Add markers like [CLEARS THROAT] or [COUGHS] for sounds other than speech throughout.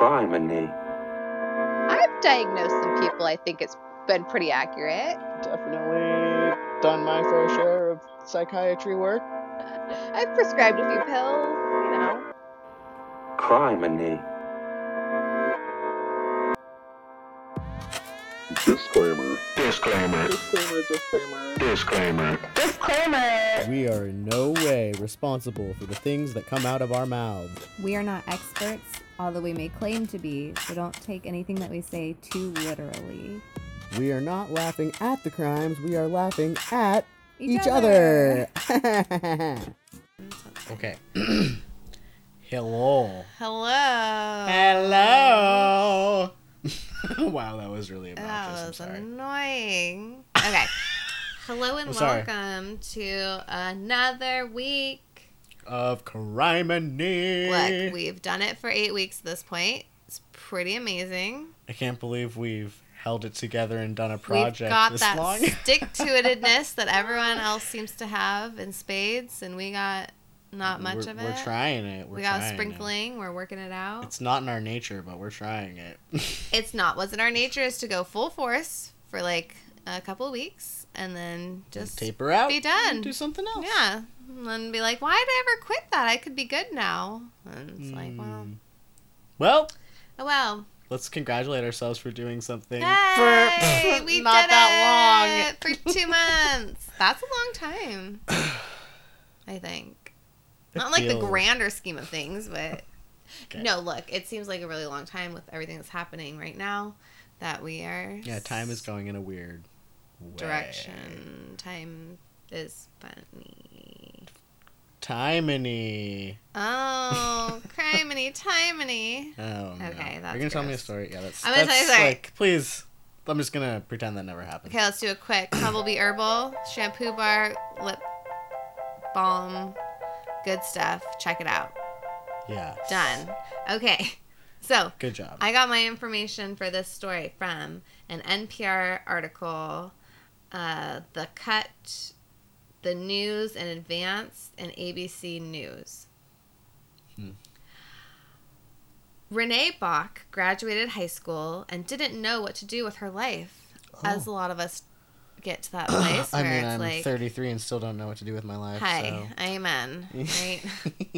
Criminy. I've diagnosed some people. I think it's been pretty accurate. Definitely done my fair share of psychiatry work. [LAUGHS] I've prescribed a few pills, you know. Criminy. Disclaimer. Disclaimer. Disclaimer, disclaimer. Disclaimer. Disclaimer! We are in no way responsible for the things that come out of our mouths. We are not experts, although we may claim to be, so don't take anything that we say too literally. We are not laughing at the crimes, we are laughing at Each each, other. [LAUGHS] Okay. [CLEARS THROAT] Hello. Hello. Hello. [LAUGHS] wow, that was really obnoxious. That I'm was sorry. annoying. Okay. [LAUGHS] Hello and welcome to another week. Of crime and need. Look, we've done it for eight weeks at this point. It's pretty amazing. I can't believe we've held it together and done a project we've got this that long. [LAUGHS] stick to itedness that everyone else seems to have in spades, and we got not much we're, of it. We're trying it. We're we got trying it. sprinkling. We're working it out. It's not in our nature, but we're trying it. [LAUGHS] it's not wasn't our nature is to go full force for like a couple weeks and then just taper out. be done. and Do something else. yeah and be like why did i ever quit that i could be good now and it's like well Mm. Well, oh well let's congratulate ourselves for doing something hey, for we not did that it for two [LAUGHS] months that's a long time i think It not like the grander scheme of things but Okay. no look it seems like a really long time with everything that's happening right now that we are Yeah, time is going in a weird way. direction. Time is funny. Timony. Oh, [LAUGHS] criminy, timiny. Oh no. Okay, that's You're gonna tell me a story? Yeah, that's. I'm gonna tell you a that's story. Like, please. I'm just gonna pretend that never happened. Okay, let's do a quick Humblebee Herbal shampoo bar, lip balm, good stuff. Check it out. Yeah. Done. Okay, [LAUGHS] so Good job. I got my information for this story from an NPR article, uh, The Cut, The News and Advance, and ABC News. Hmm. Renee Bach graduated high school and didn't know what to do with her life, as a lot of us get to that [CLEARS THROAT] place Oh. I mean, I'm like, 33 and still don't know what to do with my life. hi, amen, right?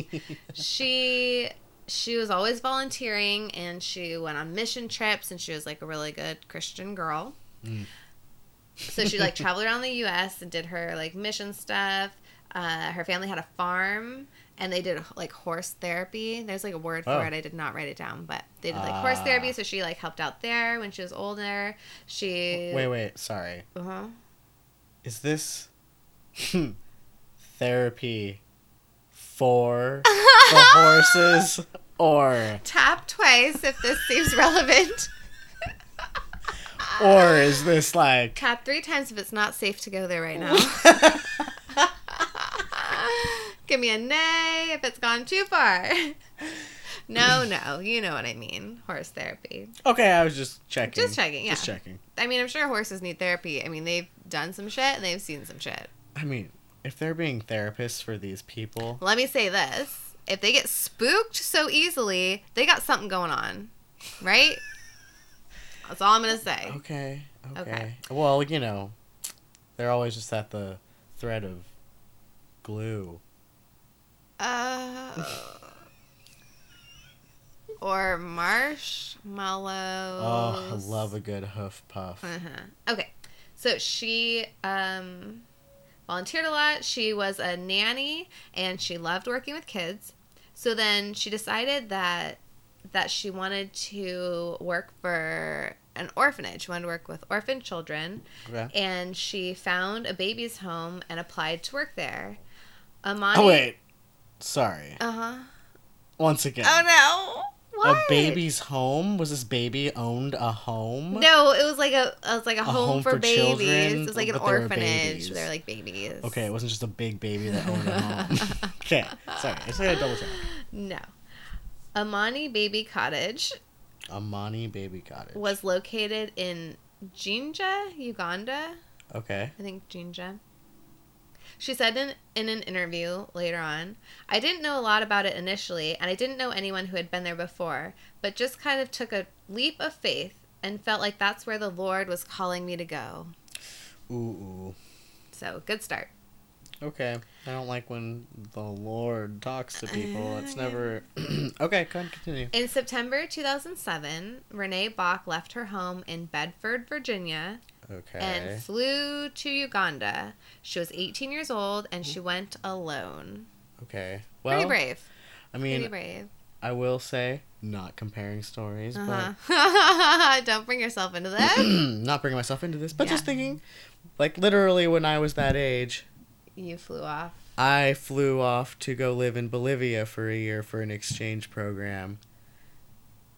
[LAUGHS] she she was always volunteering and she went on mission trips and she was like a really good christian girl Mm. So she like traveled around the us and did her like mission stuff uh, her family had a farm and they did like horse therapy there's like a word for Oh. it i did not write it down but they did like horse Ah. therapy so she like helped out there when she was older she Wait, wait. Sorry. uh-huh. Is this [LAUGHS] therapy for the [LAUGHS] horses or tap twice if this seems relevant or is this like Tap three times if it's not safe to go there right now. [LAUGHS] Give me a nay if it's gone too far. No, no, you know what I mean. Horse therapy. Okay, I was just checking. Just checking, yeah. Just checking. I mean, I'm sure horses need therapy. I mean, they've done some shit and they've seen some shit. I mean, if they're being therapists for these people, Let me say this if they get spooked so easily, they got something going on, right? That's all I'm going to say. okay, okay. Okay. Well, you know, they're always just at the thread of glue. Uh, [LAUGHS] or marshmallows. Oh, I love a good hoof puff. Uh-huh. Okay. So she um volunteered a lot. She was a nanny and she loved working with kids. So then she decided that that she wanted to work for an orphanage. She wanted to work with orphan children. And she found a baby's home and applied to work there. Amani Oh wait, sorry. Uh-huh. Once again, Oh no. a baby's home. Was this baby owned a home? No, it was like a it was like a, home, home for, for babies. children, it was like an but they were orphanage. They're like babies. Okay, it wasn't just a big baby that owned a home. [LAUGHS] okay, sorry. I just gotta double check. No. Amani Baby Cottage Amani Baby Cottage. was located in Jinja, Uganda. Okay. I think Jinja. She said in, in an interview later on, I didn't know a lot about it initially, and I didn't know anyone who had been there before, but just kind of took a leap of faith and felt like that's where the Lord was calling me to go. Ooh, ooh. So, good start. Okay. I don't like when the Lord talks to people. It's never. [CLEARS THROAT] okay, go ahead, continue. In September 2007, Renee Bach left her home in Bedford, Virginia, Okay. and flew to Uganda. She was 18 years old and she went alone. Okay. Pretty Well, brave. I mean, Pretty brave. I will say, not comparing stories, Uh-huh. [LAUGHS] Don't bring yourself into but this. [CLEARS THROAT] not bringing myself into this, but just thinking, like literally when I was that age, you flew off. I flew off to go live in Bolivia for a year for an exchange program.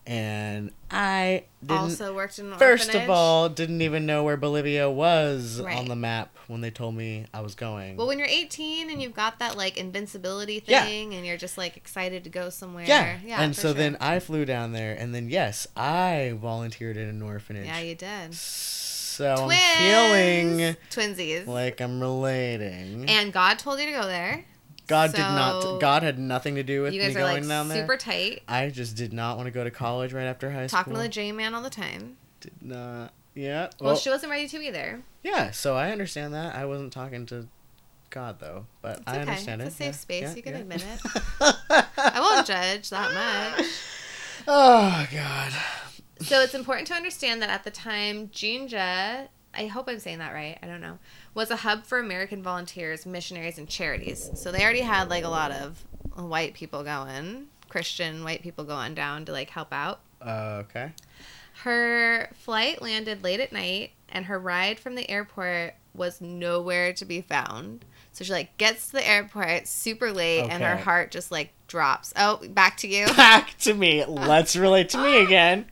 And I didn't also worked in an First orphanage. of all, didn't even know where Bolivia was Right. on the map when they told me I was going. Well, when you're 18 and you've got that like invincibility Yeah. thing, and you're just like excited to go somewhere. yeah. yeah. and so sure. then I flew down there, and then yes, I volunteered in an orphanage. yeah, you did. So Twins. I'm feeling twinsies. like I'm relating. and God told you to go there. God did not. God had nothing to do with You me guys are going like down there. super tight, I just did not want to go to college right after high talking school. Talking to the J man all the time. Did not. Yeah. Well, Well, she wasn't ready to either. yeah. So I understand that. I wasn't talking to God though, but It's I okay. understand It's it. a safe Yeah, space. yeah, you can yeah. admit it. [LAUGHS] I won't judge that much. [LAUGHS] Oh God. So it's important to understand that at the time, Jinja, I hope I'm saying that right, I don't know, was a hub for American volunteers, missionaries, and charities. So they already had like a lot of white people going, Christian white people going down to like help out. Uh, okay. Her flight landed late at night, and her ride from the airport was nowhere to be found. So she like gets to the airport super late, and her heart just like drops. Oh, back to you. Back to me. Let's relate to me [LAUGHS] again.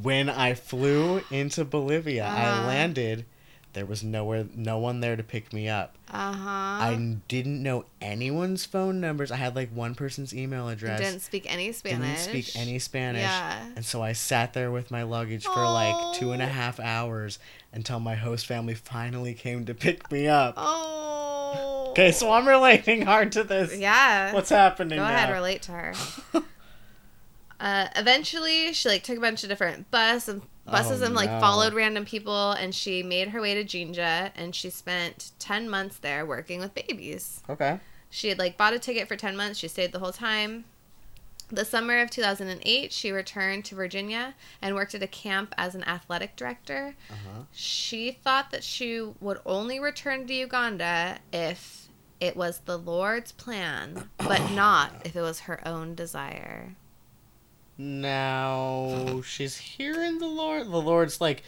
When I flew into Bolivia, I Uh-huh. landed. There was nowhere, no one there to pick me up. Uh huh. I didn't know anyone's phone numbers. I had like one person's email address. Didn't speak any Spanish. Didn't speak any Spanish. Yeah. And so I sat there with my luggage for like two and a half hours until my host family finally came to pick me up. Oh. Okay, so I'm relating hard to this. Yeah. What's happening Go now? ahead, relate to her. [LAUGHS] uh, eventually, she like took a bunch of different bus and buses Oh, and like no. followed random people, and she made her way to Jinja, and she spent ten months there working with babies. Okay. She had like bought a ticket for 10 months. She stayed the whole time. The summer of 2008, she returned to Virginia and worked at a camp as an athletic director. Uh-huh. She thought that she would only return to Uganda if it was the Lord's plan, but [COUGHS] not if it was her own desire. Now she's hearing the Lord. The Lord's like,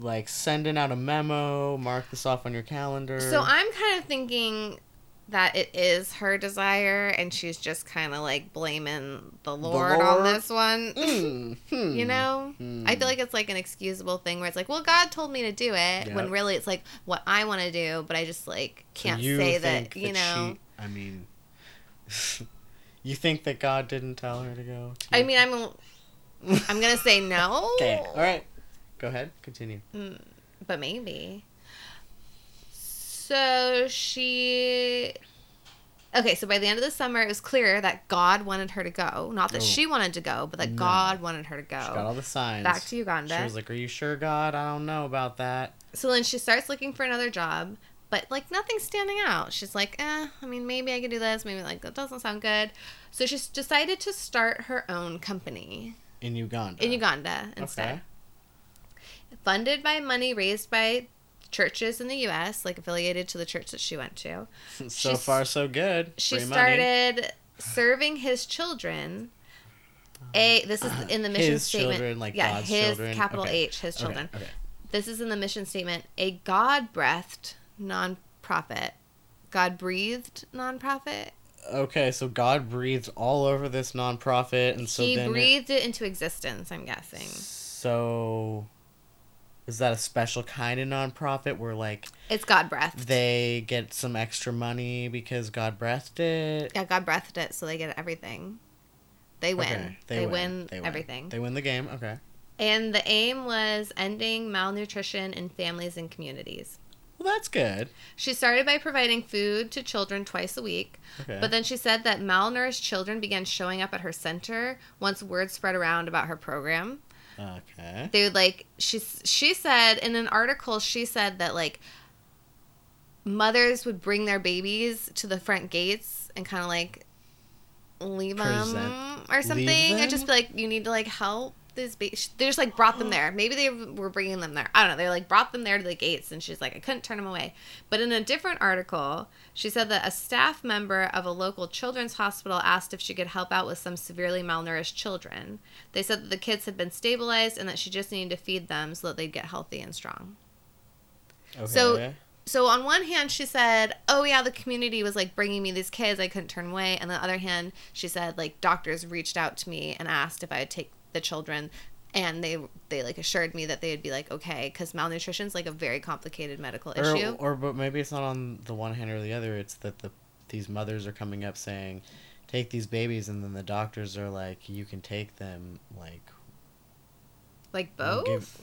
like sending out a memo. Mark this off on your calendar. So I'm kind of thinking that it is her desire and she's just kind of like blaming the Lord, on Lord? this one. Mm, hmm, [LAUGHS] You know? hmm. I feel like it's like an excusable thing where it's like, well, God told me to do it, when really it's like what I want to do, but I just like can't you say that, you know. She, I mean, [LAUGHS] you think that God didn't tell her to go? To I mean, I'm I'm gonna say no, [LAUGHS] okay. All right. Go ahead. Continue. Hmm, but maybe. So she. Okay, so by the end of the summer, it was clear that God wanted her to go. Not that Oh. she wanted to go, but that No. God wanted her to go. She got all the signs. Back to Uganda. She was like, "Are you sure, God? I don't know about that." So then she starts looking for another job, but like nothing's standing out. She's like, eh, I mean, maybe I could do this. Maybe like that doesn't sound good. So she's decided to start her own company In Uganda. in Uganda instead. Funded by money raised by churches in the U.S., like affiliated to the church that she went to. [LAUGHS] so far, so good. She Free money. started serving his children. [SIGHS] A this is in the mission His statement. children, like yeah, God's his children. capital Okay. H, his Okay, children. Okay. This is in the mission statement. A God breathed nonprofit. God breathed nonprofit. Okay, so God breathed all over this nonprofit, and so he then it- breathed it into existence, I'm guessing. so is that a special kind of nonprofit where like It's God breathed. they get some extra money because God breathed it? yeah, God breathed it, so they get everything. They win. Okay, they, win everything. They win the game. Okay. And the aim was ending malnutrition in families and communities. Well, that's good. She started by providing food to children twice a week, Okay. but then she said that malnourished children began showing up at her center once word spread around about her program. okay. They would like she she said in an article she said that like mothers would bring their babies to the front gates and kind of like leave them or something leave and just be like you need to like help this baby they just like brought them there. Maybe they were bringing them there. I don't know. They like brought them there to the gates and she's like i couldn't turn them away. But in a different article she said that a staff member of a local children's hospital asked if she could help out with some severely malnourished children. They said that the kids had been stabilized and that she just needed to feed them so that they'd get healthy and strong. Okay. So- so on one hand she said oh yeah the community was like bringing me these kids. I couldn't turn away. And on the other hand she said like doctors reached out to me and asked if i'd take the children and they they like assured me that they would be like okay because malnutrition is like a very complicated medical or, issue or but maybe it's not on the one hand or the other. It's that the these mothers are coming up saying, "Take these babies," and then the doctors are like, "You can take them." Like like both give-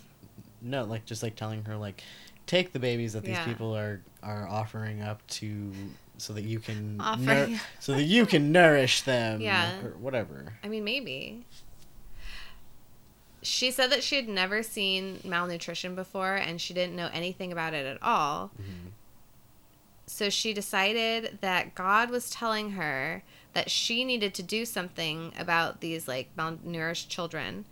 no, like just like telling her like, take the babies that these Yeah. people are are offering up to so that you can Offering- so that you can nourish them. Yeah. Or whatever. I mean, maybe. She said that she had never seen malnutrition before and she didn't know anything about it at all. Mhm. So she decided that God was telling her that she needed to do something about these like malnourished children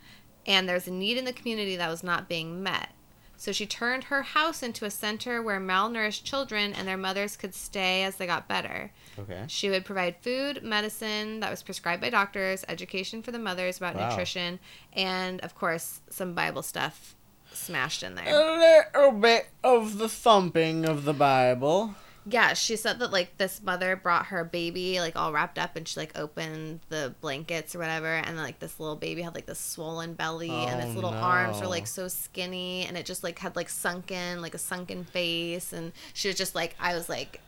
and there's a need in the community that was not being met. So she turned her house into a center where malnourished children and their mothers could stay as they got better. Okay. She would provide food, medicine that was prescribed by doctors, education for the mothers about Wow. nutrition, and of course, some Bible stuff smashed in there. A little bit of the thumping of the Bible. Yeah, she said that like this mother brought her baby like all wrapped up and she like opened the blankets or whatever and like this little baby had like this swollen belly and its Oh, little arms were like so skinny and it just like had like sunken like a sunken face and she was just like I was like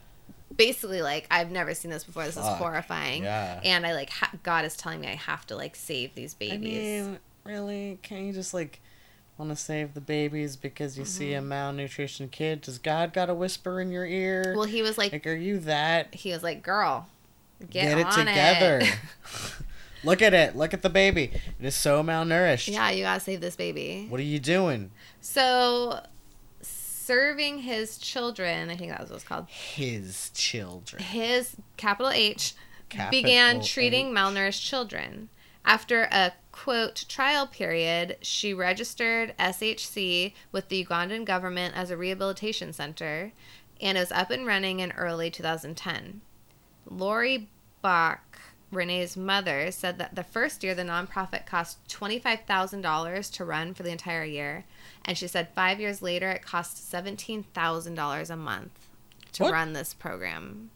basically like I've never seen this before this is horrifying Yeah. and I like ha- God is telling me I have to like save these babies. I mean, really? Can't you just like want to save the babies because you see a malnutrition kid? Does God got a whisper in your ear? Mm-hmm. well, he was like like, are you that? he was like, "Girl, get, Get, it together. It. [LAUGHS] [LAUGHS] Look at it. Look at the baby. It is so malnourished. yeah, you got to save this baby." What are you doing? So, serving his children, I think that was what it's called. His children. His capital H Capital began treating H. malnourished children. After a quote trial period, she registered SHC with the Ugandan government as a rehabilitation center and it was up and running in early 2010. Lori Bach, Renee's mother, said that the first year the nonprofit cost $25,000 to run for the entire year. And she said five years later it cost $17,000 a month to What? run this program.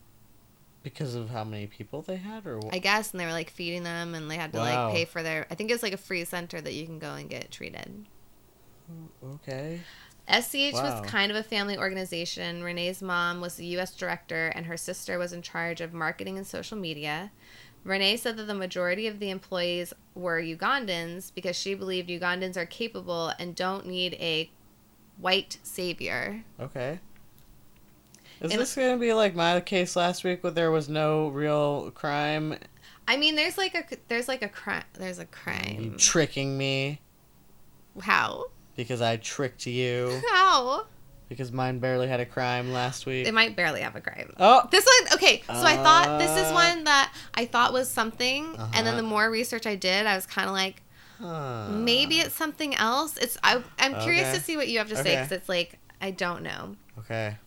Because of how many people they had, or what? I guess, and they were like feeding them, and they had to Wow. like pay for their. I think it's like a free center that you can go and get treated. okay. SCH Wow. was kind of a family organization. Renee's mom was the U.S. director, and her sister was in charge of marketing and social media. Renee said that the majority of the employees were Ugandans because she believed Ugandans are capable and don't need a white savior. Okay. Is And- this gonna be like my case last week where there was no real crime? I mean, there's like a there's like a crime. There's a You crime. tricking me How? because I tricked you How? because mine barely had a crime last week. It might barely have a crime. Oh, This one, okay. So I thought this is Uh, one that I thought was something, and then Uh-huh. the more research I did, I was kind of like, huh. maybe it's something else. It's I, I'm curious Okay. to see what you have to say because it's like I don't know. okay.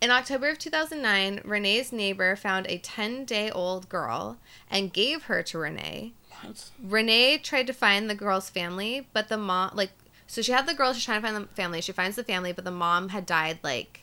In October of 2009, Renee's neighbor found a 10 day old girl and gave her to Renee. What? Renee tried to find the girl's family, but the mom, like, so she had the girl, she's trying to find the family. She finds the family, but the mom had died, like,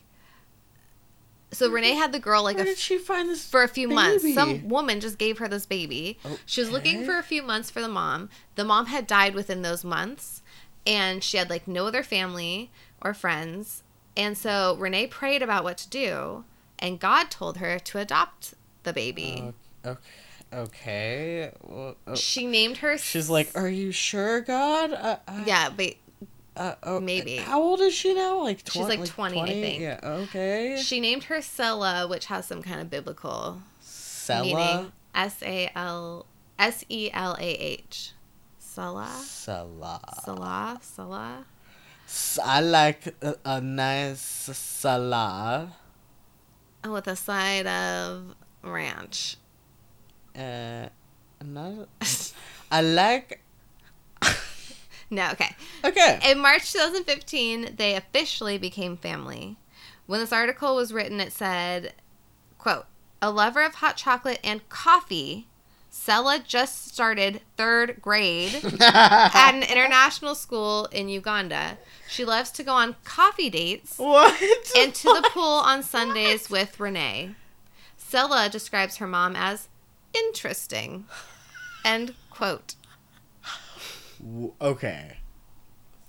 so Renee had the girl, like, Where a did she find this? for a few months. Some woman just gave her this baby. She was looking for a few months for the mom. The mom had died within those months, and she had like no other family or friends. And so Renee prayed about what to do, and God told her to adopt the baby. Okay. Okay. Well, oh. she named her. She's like, "Are you sure, God?" I, I, yeah, but Uh, oh, uh, Maybe. How old is she now? Like She's, 20, like, 20, I think. Yeah. Okay. She named her Sela, which has some kind of biblical Sela. meaning. S A L S E L A H. Sela. Sela. Salah. Salah. I like a, a nice salad. Oh, with a side of ranch. Uh, not. [LAUGHS] I like. [LAUGHS] No, okay. Okay. In March 2015, they officially became family. When this article was written, it said, quote, a lover of hot chocolate and coffee, Sela just started third grade [LAUGHS] at an international school in Uganda. She loves to go on coffee dates what? and to the [LAUGHS] pool on Sundays with Renee. Sela describes her mom as interesting. End quote. Okay.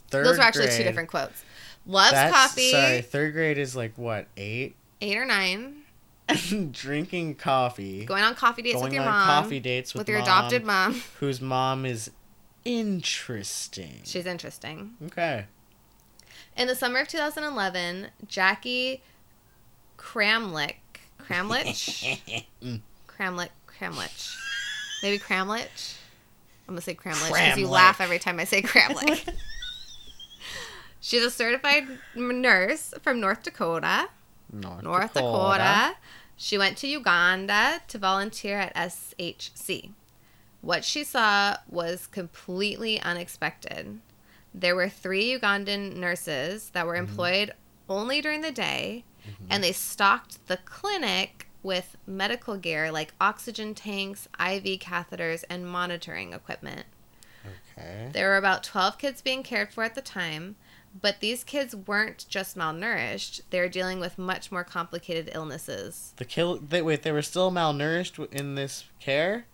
Third Those are actually two different quotes. Loves That's- coffee. Sorry, third grade is like what eight? Eight or nine. [LAUGHS] Drinking coffee. Going on coffee dates with your on mom. coffee dates with, with your mom, adopted mom. [LAUGHS] whose mom is interesting. She's interesting. okay. In the summer of 2011, Jackie Kramlich, Kramlich, [LAUGHS] Kramlich, Kramlich, maybe Kramlich. I'm gonna say Kramlich because you laugh every time I say Kramlich. She's a certified nurse from North Dakota. North, North Dakota. She went to Uganda to volunteer at SHC. What she saw was completely unexpected. There were three Ugandan nurses that were employed only during the day, and they stocked the clinic with medical gear like oxygen tanks, IV catheters, and monitoring equipment. Okay. There were about 12 kids being cared for at the time, but these kids weren't just malnourished. They were dealing with much more complicated illnesses. The kill. They, wait, they were still malnourished in this care.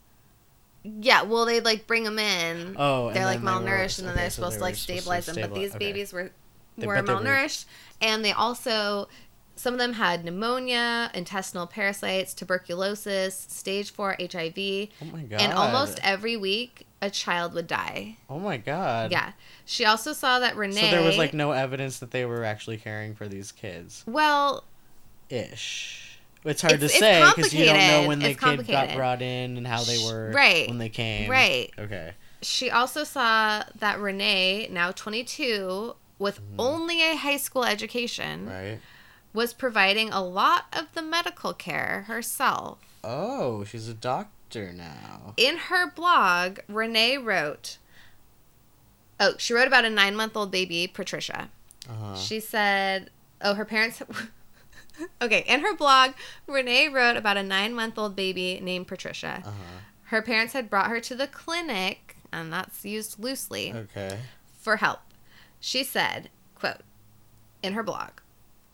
Yeah, well, they'd like bring them in. Oh, they're like they were- malnourished, and then okay, they're so supposed they to like stabilize them. But these okay. babies were They- were they were- malnourished, and they also some of them had pneumonia, intestinal parasites, tuberculosis, stage four HIV, Oh my god. and almost every week a child would die. Oh my god. Yeah, she also saw that Renee. So there was like no evidence that they were actually caring for these kids. well, Ish. It's hard It's- to say because you don't know when the kid got brought in and how they were right, when they came. right. Okay. She also saw that Renee, now 22, with mm-hmm. only a high school education. Right. was providing a lot of the medical care herself. Oh, she's a doctor now. In her blog, Renee wrote, Oh, she wrote about a nine month old baby, Patricia. Uh-huh. She said, Oh, her parents. [LAUGHS] okay, in her blog, Renee wrote about a nine month old baby named Patricia. Uh-huh. Her parents had brought her to the clinic, and that's used loosely. Okay. for help. She said, quote, in her blog,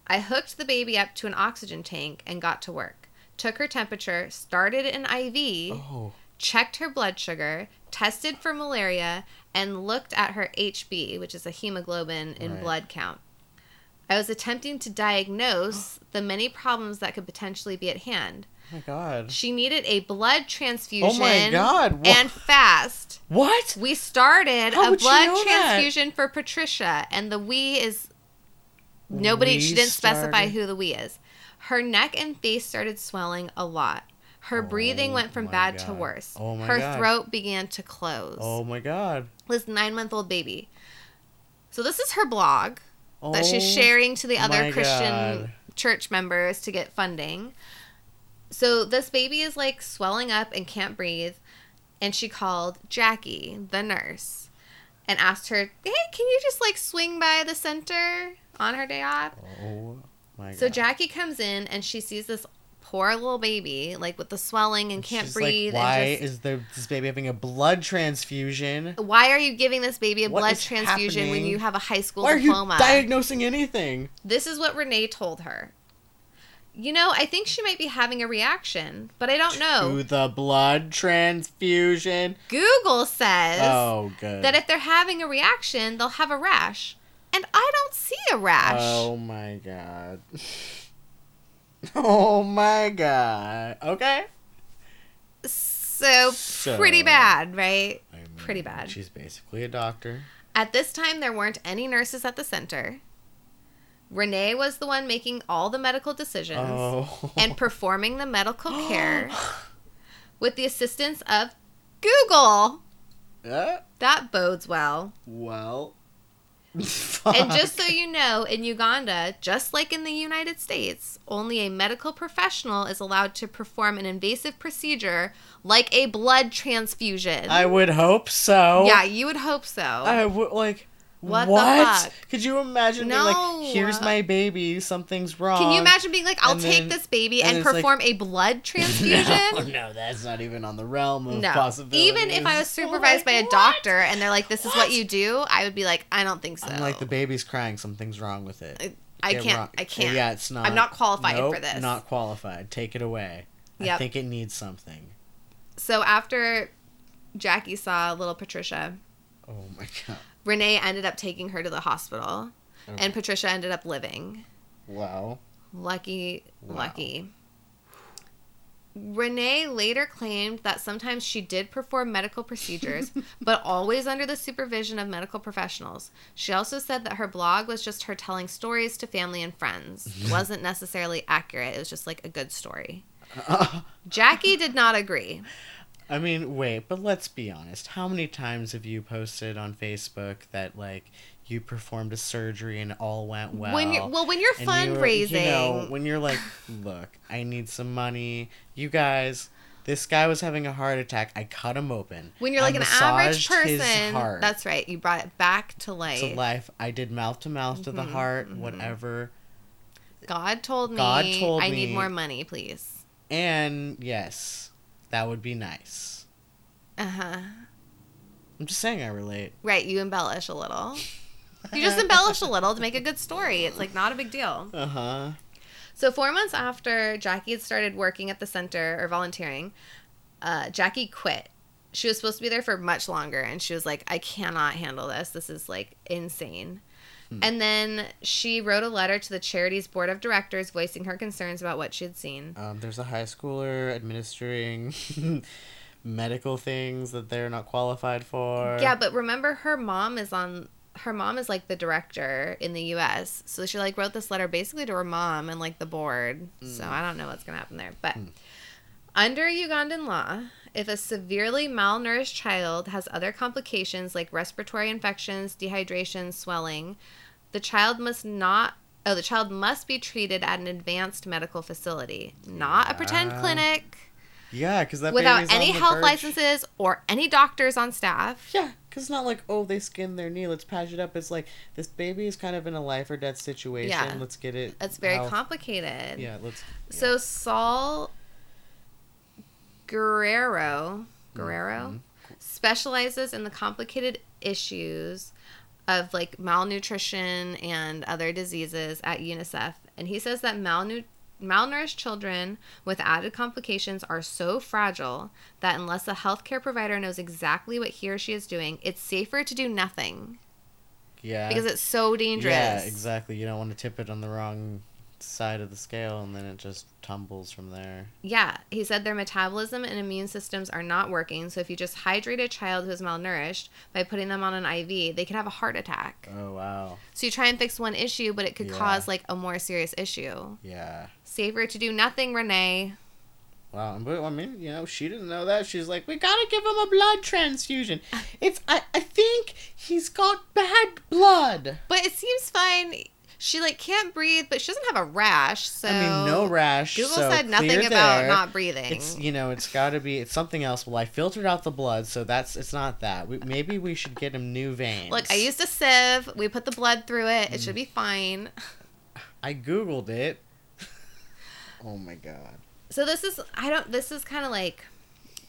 I hooked the baby up to an oxygen tank and got to work. Took her temperature, started an IV, Oh. checked her blood sugar, tested for malaria, and looked at her HB, which is a hemoglobin in Right. blood count. I was attempting to diagnose [GASPS] the many problems that could potentially be at hand. Oh my god. She needed a blood transfusion Oh my god. And fast. what? We started How a blood know that? transfusion for Patricia, and the we is nobody. We she didn't specify who the we is. Her neck and face started swelling a lot. Her oh breathing Oh went from bad to worse. Oh my Her God. throat began to close. Oh my god. This nine month old baby. So this is her blog that she's Oh sharing to the other Christian God. church members to get funding. So this baby is like swelling up and can't breathe. And she called Jackie, the nurse, and asked her, Hey, can you just like swing by the center on her day off? Oh my god. So Jackie comes in and she sees this poor little baby, like with the swelling and can't She's breathe. Like, why and just, is the, this baby having a blood transfusion? why are you giving this baby a What blood transfusion when you have a high school Why are you diagnosing anything? This is what Renee told her. You know, I think she might be having a reaction, but I don't know. To the blood transfusion. Google says Oh, good. that if they're having a reaction, they'll have a rash. And I don't see a rash. Oh my god. [LAUGHS] oh my god. Okay. So, So- pretty bad, right? I mean, Pretty bad. She's basically a doctor. At this time, there weren't any nurses at the center. Renee was the one making all the medical decisions Oh. and performing the medical [GASPS] care with the assistance of Google. Uh, That bodes well. well. [LAUGHS] And just so you know, in Uganda, just like in the United States, only a medical professional is allowed to perform an invasive procedure like a blood transfusion. I would hope so. yeah, you would hope so. I would like. What What? the fuck? Could you imagine being like, "Here's my baby. Something's wrong." Can you imagine being like, I'll and take then- this baby and and, it's like- perform a blood [LAUGHS] transfusion? No, [LAUGHS] no, that's not even on the realm of No. possibility. Even if I was supervised by a doctor and they're like, this is what you do, I would be like, I don't think so. I'm like the baby's crying. Something's wrong with it. I Get can't. wrong- I can't. Yeah, it's not. I'm not qualified Nope, for this. Not qualified. Take it away. I think it needs something. So after Jackie saw little Patricia, Oh my god. Renee ended up taking her to the hospital, Okay. and Patricia ended up living. Wow. Lucky, Wow. lucky. Renee later claimed that sometimes she did perform medical procedures, [LAUGHS] but always under the supervision of medical professionals. She also said that her blog was just her telling stories to family and friends. [LAUGHS] It wasn't necessarily accurate, it was just like a good story. [LAUGHS] Jackie did not agree. I mean, wait, but let's be honest. How many times have you posted on Facebook that like you performed a surgery and all went well? when you're well, when you're and you were- fundraising, you know, when you're like, look, I need some money. You guys, this guy was having a heart attack. I cut him open. when you're I like an average person, that's right. You brought it back to life. to life. I did mouth to mouth to the Mhm, heart, mhm. whatever. God told me, God told I me- need more money, please. And yes, that would be nice. Uh huh. I'm just saying I relate. Right, you embellish a little. [LAUGHS] You just embellish a little to make a good story. It's like not a big deal. Uh huh. So four months after Jackie had started working at the center or volunteering, uh, Jackie quit. She was supposed to be there for much longer, and she was like, "I cannot handle this. This is like insane." Hmm. And then she wrote a letter to the charity's board of directors voicing her concerns about what she had seen. Um, there's a high schooler administering [LAUGHS] medical things that they're not qualified for. Yeah, but remember her mom is on her mom is like the director in the US. So she like wrote this letter basically to her mom and like the board. So hmm. I don't know what's going to happen there. But hmm. under Ugandan law, if a severely malnourished child has other complications like respiratory infections, dehydration, swelling, the child must not oh, the child must be treated at an advanced medical facility, not a pretend clinic Yeah, because that without any health verge. licenses or any doctors on staff. Yeah, because it's not like oh they skinned their knee, let's patch it up. It's like this baby is kind of in a life or death situation. Yeah. Let's get it. It's very complicated. Yeah, let's. So Saul Guerrero Guerrero Mhm. specializes in the complicated issues of like malnutrition and other diseases at UNICEF, and he says that malnu- malnourished children with added complications are so fragile that unless a healthcare provider knows exactly what he or she is doing, it's safer to do nothing Yeah. because it's so dangerous. Yeah, exactly. You don't want to tip it on the wrong side of the scale, and then it just tumbles from there. Yeah, he said their metabolism and immune systems are not working. So if you just hydrate a child who is malnourished by putting them on an IV, they could have a heart attack. Oh wow. So you try and fix one issue, but it could Yeah. cause like a more serious issue. Yeah. Safer to do nothing, Renee. Wow, but I mean, you know, she didn't know that. She's like, we gotta give him a blood transfusion. [LAUGHS] It's, I, I think he's got bad blood. But it seems fine. She like can't breathe, but she doesn't have a rash. So I mean, no rash. Google so said nothing about there. not breathing. It's you know, it's got to be it's something else. Well, I filtered out the blood, so that's it's not that. We, maybe we should get him new veins. Look, I used a sieve. We put the blood through it. It should be fine. I googled it. [LAUGHS] oh my god. So this is I don't this is kind of like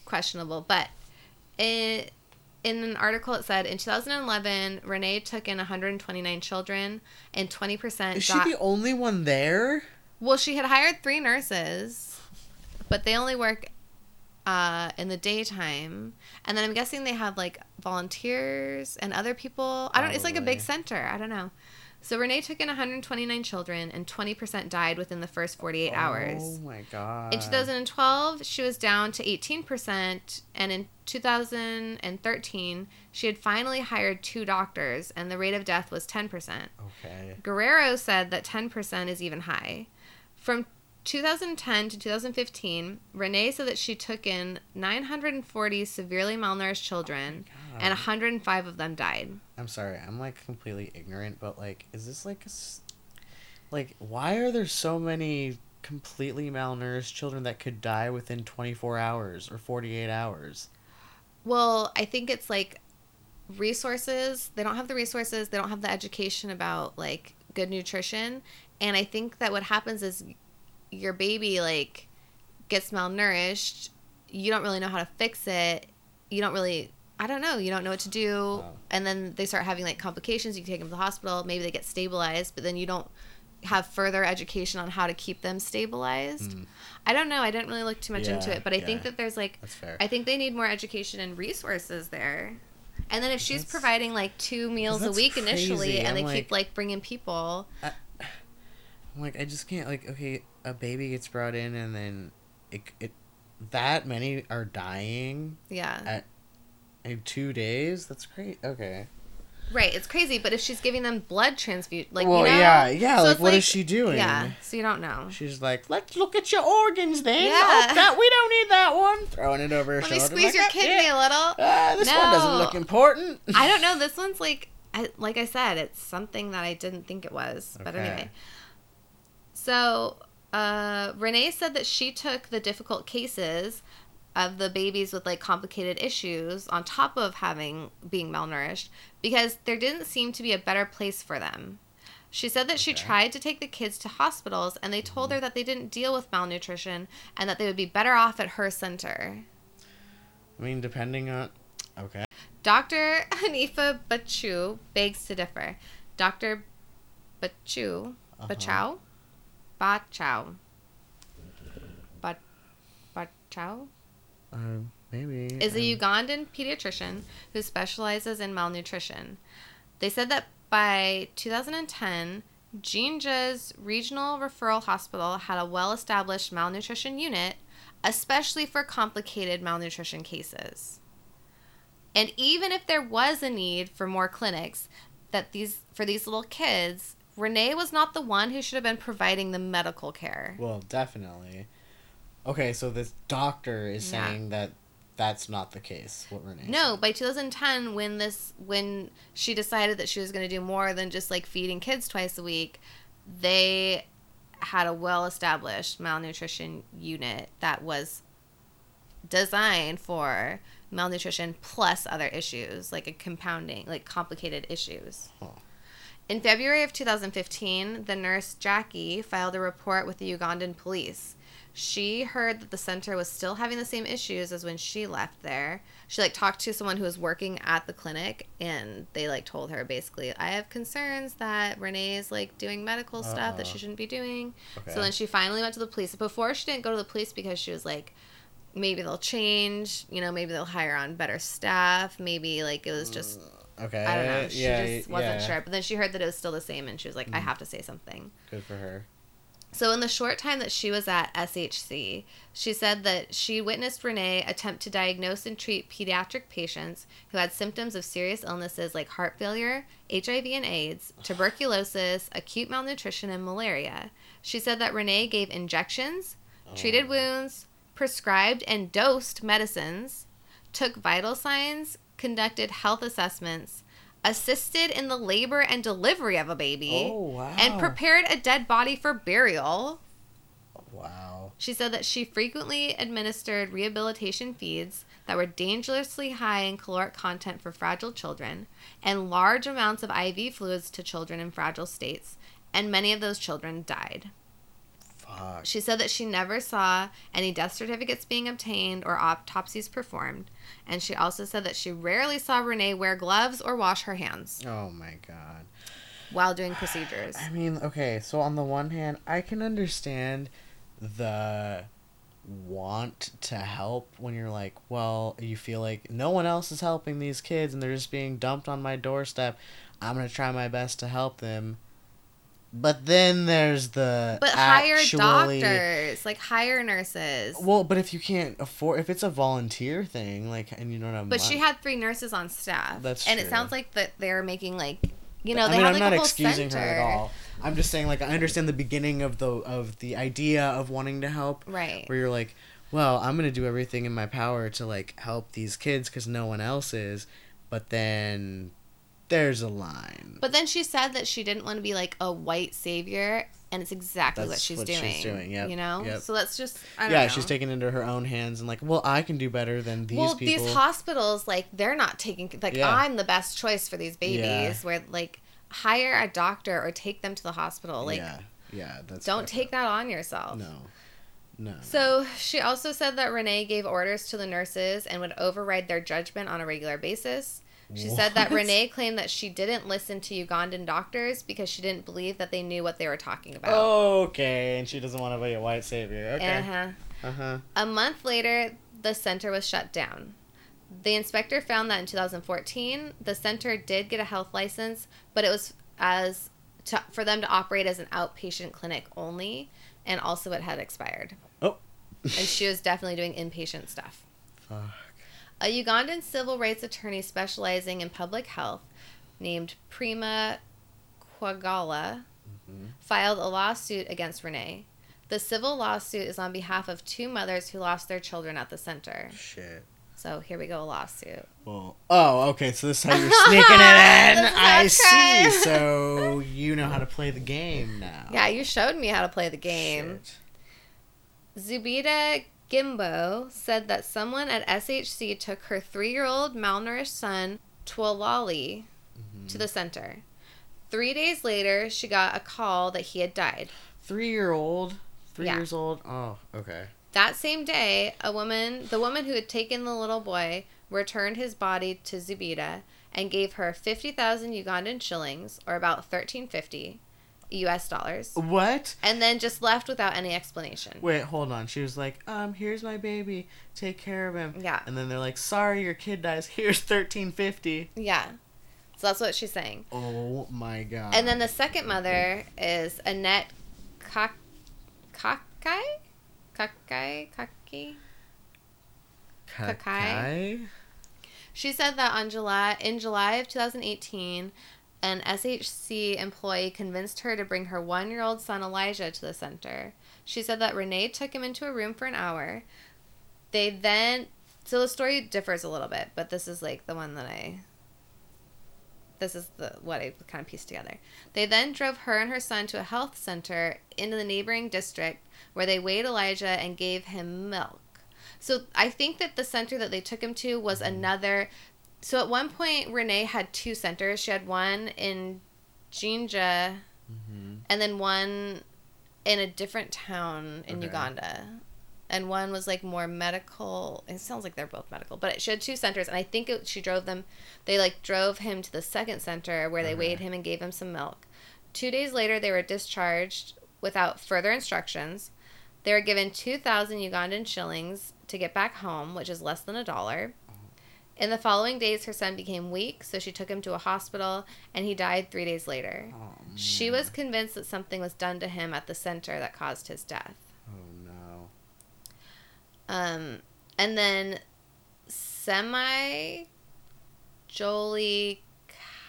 questionable, but it in an article it said in 2011 Renee took in 129 children and 20% Is she got the only one there? Well, she had hired 3 nurses, but they only work uh, in the daytime. And then I'm guessing they have like volunteers and other people. I don't it's like a big center. I don't know. So Renee took in 129 children, and 20% died within the first 48 hours. Oh my god. In 2012, she was down to 18%, and in 2013, she had finally hired two doctors, and the rate of death was 10%. Okay. Guerrero said that 10% is even high. From 2010 to 2015, Renee said that she took in 940 severely malnourished children, oh God. and 105 of them died. I'm sorry. I'm like completely ignorant, but like, is this like a, like, why are there so many completely malnourished children that could die within 24 hours or 48 hours? Well, I think it's like resources. They don't have the resources. They don't have the education about like good nutrition. And I think that what happens is your baby like gets malnourished. You don't really know how to fix it. You don't really I don't know. You don't know what to do. Oh. And then they start having like complications. You take them to the hospital. Maybe they get stabilized, but then you don't have further education on how to keep them stabilized. Mm. I don't know. I didn't really look too much into it, but I think that there's like. I think they need more education and resources there. And then if she's That's- providing like two meals a week initially, and they I'm keep like- like bringing people, I'm like, I just can't. Like, okay, a baby gets brought in, and then it it that many are dying yeah, at in two days. That's great. Okay. right. It's crazy. But if she's giving them blood transfusion, like well, you know, yeah, yeah. So like, what is like- she doing? Yeah, so you don't know. She's like, let's look at your organs then. Yeah. Oh, that we don't need that one. Throwing it over her Let me squeeze like, your "Ah, kidney yeah. a little. Ah, this one doesn't look important. I don't know. [LAUGHS] This one's like, I, like I said, it's something that I didn't think it was. okay. But anyway, so uh, Renee said that she took the difficult cases of the babies with like complicated issues on top of having being malnourished because there didn't seem to be a better place for them. She said that she Okay. tried to take the kids to hospitals and they told her that they didn't deal with malnutrition and that they would be better off at her center. I mean, depending on. Okay. Dr. [LAUGHS] Hanifa Bachu begs to differ. Dr. Bachu, Uh-huh. Bachow, Bachow, Bachow Uh, maybe. is a um, Ugandan pediatrician who specializes in malnutrition. They said that by 2010, Jinja's regional referral hospital had a well established malnutrition unit, especially for complicated malnutrition cases. And even if there was a need for more clinics that these for these little kids, Renee was not the one who should have been providing the medical care. Well, definitely. Okay, so this doctor is Yeah. saying that that's not the case. What Renee? No, said. by 2010, when this when she decided that she was going to do more than just like feeding kids twice a week, they had a well-established malnutrition unit that was designed for malnutrition plus other issues like a compounding like complicated issues. Huh. In February of 2015, the nurse Jackie filed a report with the Ugandan police. She heard that the center was still having the same issues as when she left there. She like talked to someone who was working at the clinic and they like told her basically, I have concerns that Renee is like doing medical stuff that she uh-huh. shouldn't be doing. Okay. So then she finally went to the police. Before she didn't go to the police because she was like maybe they'll change, you know, maybe they'll hire on better staff, maybe like it was just Okay. I don't know. She yeah, just wasn't yeah. sure. But then she heard that it was still the same and she was like, I Mm. have to say something. Good for her. So, in the short time that she was at SHC, she said that she witnessed Renee attempt to diagnose and treat pediatric patients who had symptoms of serious illnesses like heart failure, HIV and AIDS, [SIGHS] tuberculosis, acute malnutrition, and malaria. She said that Renee gave injections, treated Oh. wounds, prescribed and dosed medicines, took vital signs, conducted health assessments, assisted in the labor and delivery of a baby Oh wow. and prepared a dead body for burial. Wow. She said that she frequently administered rehabilitation feeds that were dangerously high in caloric content for fragile children and large amounts of IV fluids to children in fragile states, and many of those children died. Fuck. She said that she never saw any death certificates being obtained or autopsies performed, and she also said that she rarely saw Renee wear gloves or wash her hands Oh my god. while doing procedures. I mean, okay, so on the one hand, I can understand the want to help when you're like, well, you feel like no one else is helping these kids and they're just being dumped on my doorstep. I'm going to try my best to help them. But then there's the But hire actually- doctors, like hire nurses. Well, but if you can't afford, if it's a volunteer thing, like, and you don't have, But she had three nurses on staff. That's and it sounds like that they're making like you know I they mean, have I'm like not a whole excusing center. her at all. I'm just saying, like, I understand the beginning of the of the idea of wanting to help, Right. where you're like, well, I'm gonna do everything in my power to like help these kids because no one else is, but then there's a line. But then she said that she didn't want to be like a white savior, and it's exactly what she's what doing. she's doing, yep, You know. yep. So that's just I don't yeah, know. she's taking it into her own hands and like, well, I can do better than these well, people. these hospitals, like, they're not taking like Yeah. I'm the best choice for these babies. Yeah. Where like hire a doctor or take them to the hospital. Like, yeah, yeah, that's don't take that on yourself. No, no. So she also said that Renee gave orders to the nurses and would override their judgment on a regular basis. She said that Renee claimed that she didn't listen to Ugandan doctors because she didn't believe that they knew what they were talking about. Okay, and she doesn't want to be a white savior. Okay. Uh-huh. Uh huh. A month later, the center was shut down. The inspector found that in 2014, the center did get a health license, but it was as to, for them to operate as an outpatient clinic only, and also it had expired. Oh. and she was definitely doing inpatient stuff. Fuck. A Ugandan civil rights attorney specializing in public health named Primah Kwagala Mhm. filed a lawsuit against Renee. The civil lawsuit is on behalf of two mothers who lost their children at the center. Shit. So here we go, a lawsuit. Well, oh, okay. So this is how you're [LAUGHS] sneaking it in. I see. So you know how to play the game now. Yeah, you showed me how to play the game. Shit. Zubeda Gimbo said that someone at SHC took her three year old malnourished son, Twalali, to mm-hmm. the center. Three days later, she got a call that he had died. Three year old. Three Yeah. years old. Oh, okay. That same day, a woman, the woman who had taken the little boy, returned his body to Zubeda and gave her 50,000 Ugandan shillings, or about 1350 US dollars, What? and then just left without any explanation. Wait, hold on. She was like, um, here's my baby. Take care of him. Yeah. And then they're like, sorry, your kid dies. [LAUGHS] Here's thirteen fifty. Yeah. So that's what she's saying. Oh my god. And then the second mother is Annette Kak- Kakai? Kakai? Kaki? Kakai? She said that on July in July of 2018, an SHC employee convinced her to bring her one-year-old son Elijah to the center. She said that Renee took him into a room for an hour. They then so the story differs a little bit, but this is like the one that I this is the what I kind of pieced together. They then drove her and her son to a health center into the neighboring district where they weighed Elijah and gave him milk. So I think that the center that they took him to was mm-hmm. another. So at one point, Renee had two centers. She had one in Jinja, Mm-hmm. and then one in a different town in Okay. Uganda. And one was like more medical. It sounds like they're both medical, but she had two centers, and I think it, she drove them. They like drove him to the second center where they Okay. weighed him and gave him some milk. Two days later, they were discharged without further instructions. They were given 2,000 Ugandan shillings to get back home, which is less than a dollar. In the following days, her son became weak, so she took him to a hospital, and he died three days later. Oh, She was convinced that something was done to him at the center that caused his death. Oh no. Um, and then semi Jolie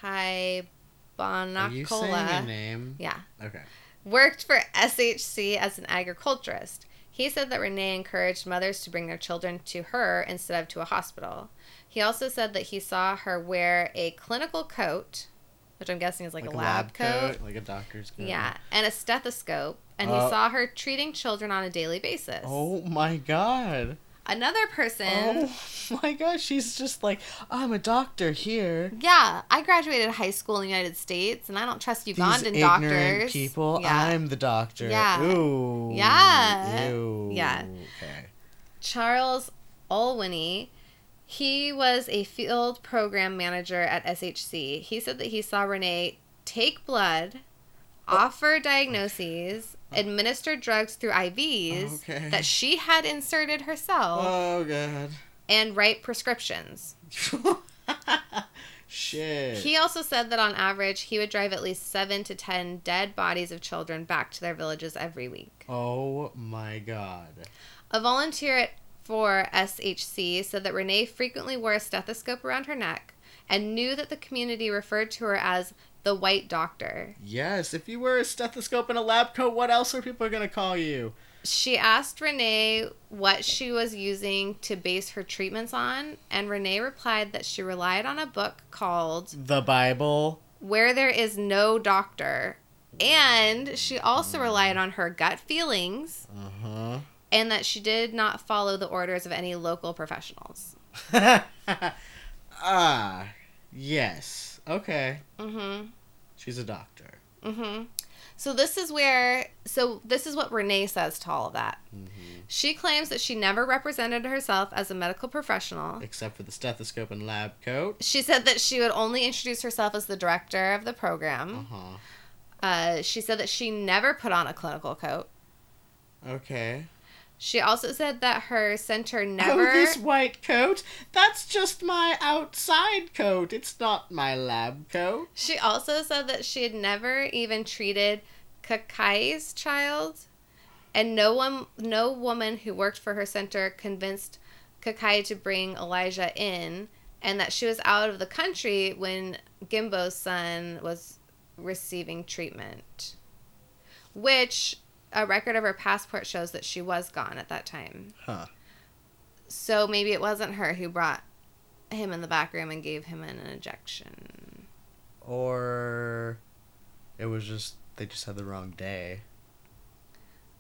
Are you saying a name? yeah, Okay. worked for SHC as an agriculturist. He said that Renee encouraged mothers to bring their children to her instead of to a hospital. He also said that he saw her wear a clinical coat, which I'm guessing is like, a lab, coat. like a doctor's coat. Yeah, and a stethoscope, and he Uh, saw her treating children on a daily basis. Oh my god. Another person. Oh [LAUGHS] my god, she's just like, I'm a doctor here. Yeah, I graduated high school in the United States, and I don't trust Ugandan These doctors. ignorant people. Yeah. I'm the doctor. Yeah. Ooh. Yeah. Ew. Yeah. Okay. Charles Olwini, he was a field program manager at SHC. He said that he saw Renee take blood, offer diagnoses, administer drugs through IVs oh, Okay. that she had inserted herself, Oh god. and write prescriptions. [LAUGHS] Shit. He also said that on average, he would drive at least seven to ten dead bodies of children back to their villages every week. oh my god. A volunteer at, for SHC said that Renee frequently wore a stethoscope around her neck and knew that the community referred to her as the White Doctor. Yes, if you wear a stethoscope and a lab coat, what else are people gonna call you? She asked Renee what she was using to base her treatments on, and Renee replied that she relied on a book called The Bible. Where There Is No Doctor. And she also relied on her gut feelings Uh and that she did not follow the orders of any local professionals. [LAUGHS] ah, yes. Okay. Mm-hmm. She's a doctor. Mm-hmm. So this is where so this is what Renee says to all of that. Mm-hmm. She claims that she never represented herself as a medical professional. Except for the stethoscope and lab coat. She said that she would only introduce herself as the director of the program. Uh huh. Uh, she said that she never put on a clinical coat. Okay. She also said that her center oh, never. Oh, this white coat? That's just my outside coat. It's not my lab coat. She also said that she had never even treated Kakai's child, and no one, no woman who worked for her center convinced Kakai to bring Elijah in, and that she was out of the country when Gimbo's son was receiving treatment, which a record of her passport shows that she was gone at that time. Huh. So maybe it wasn't her who brought him in the back room and gave him an injection. Or it was just they just had the wrong day.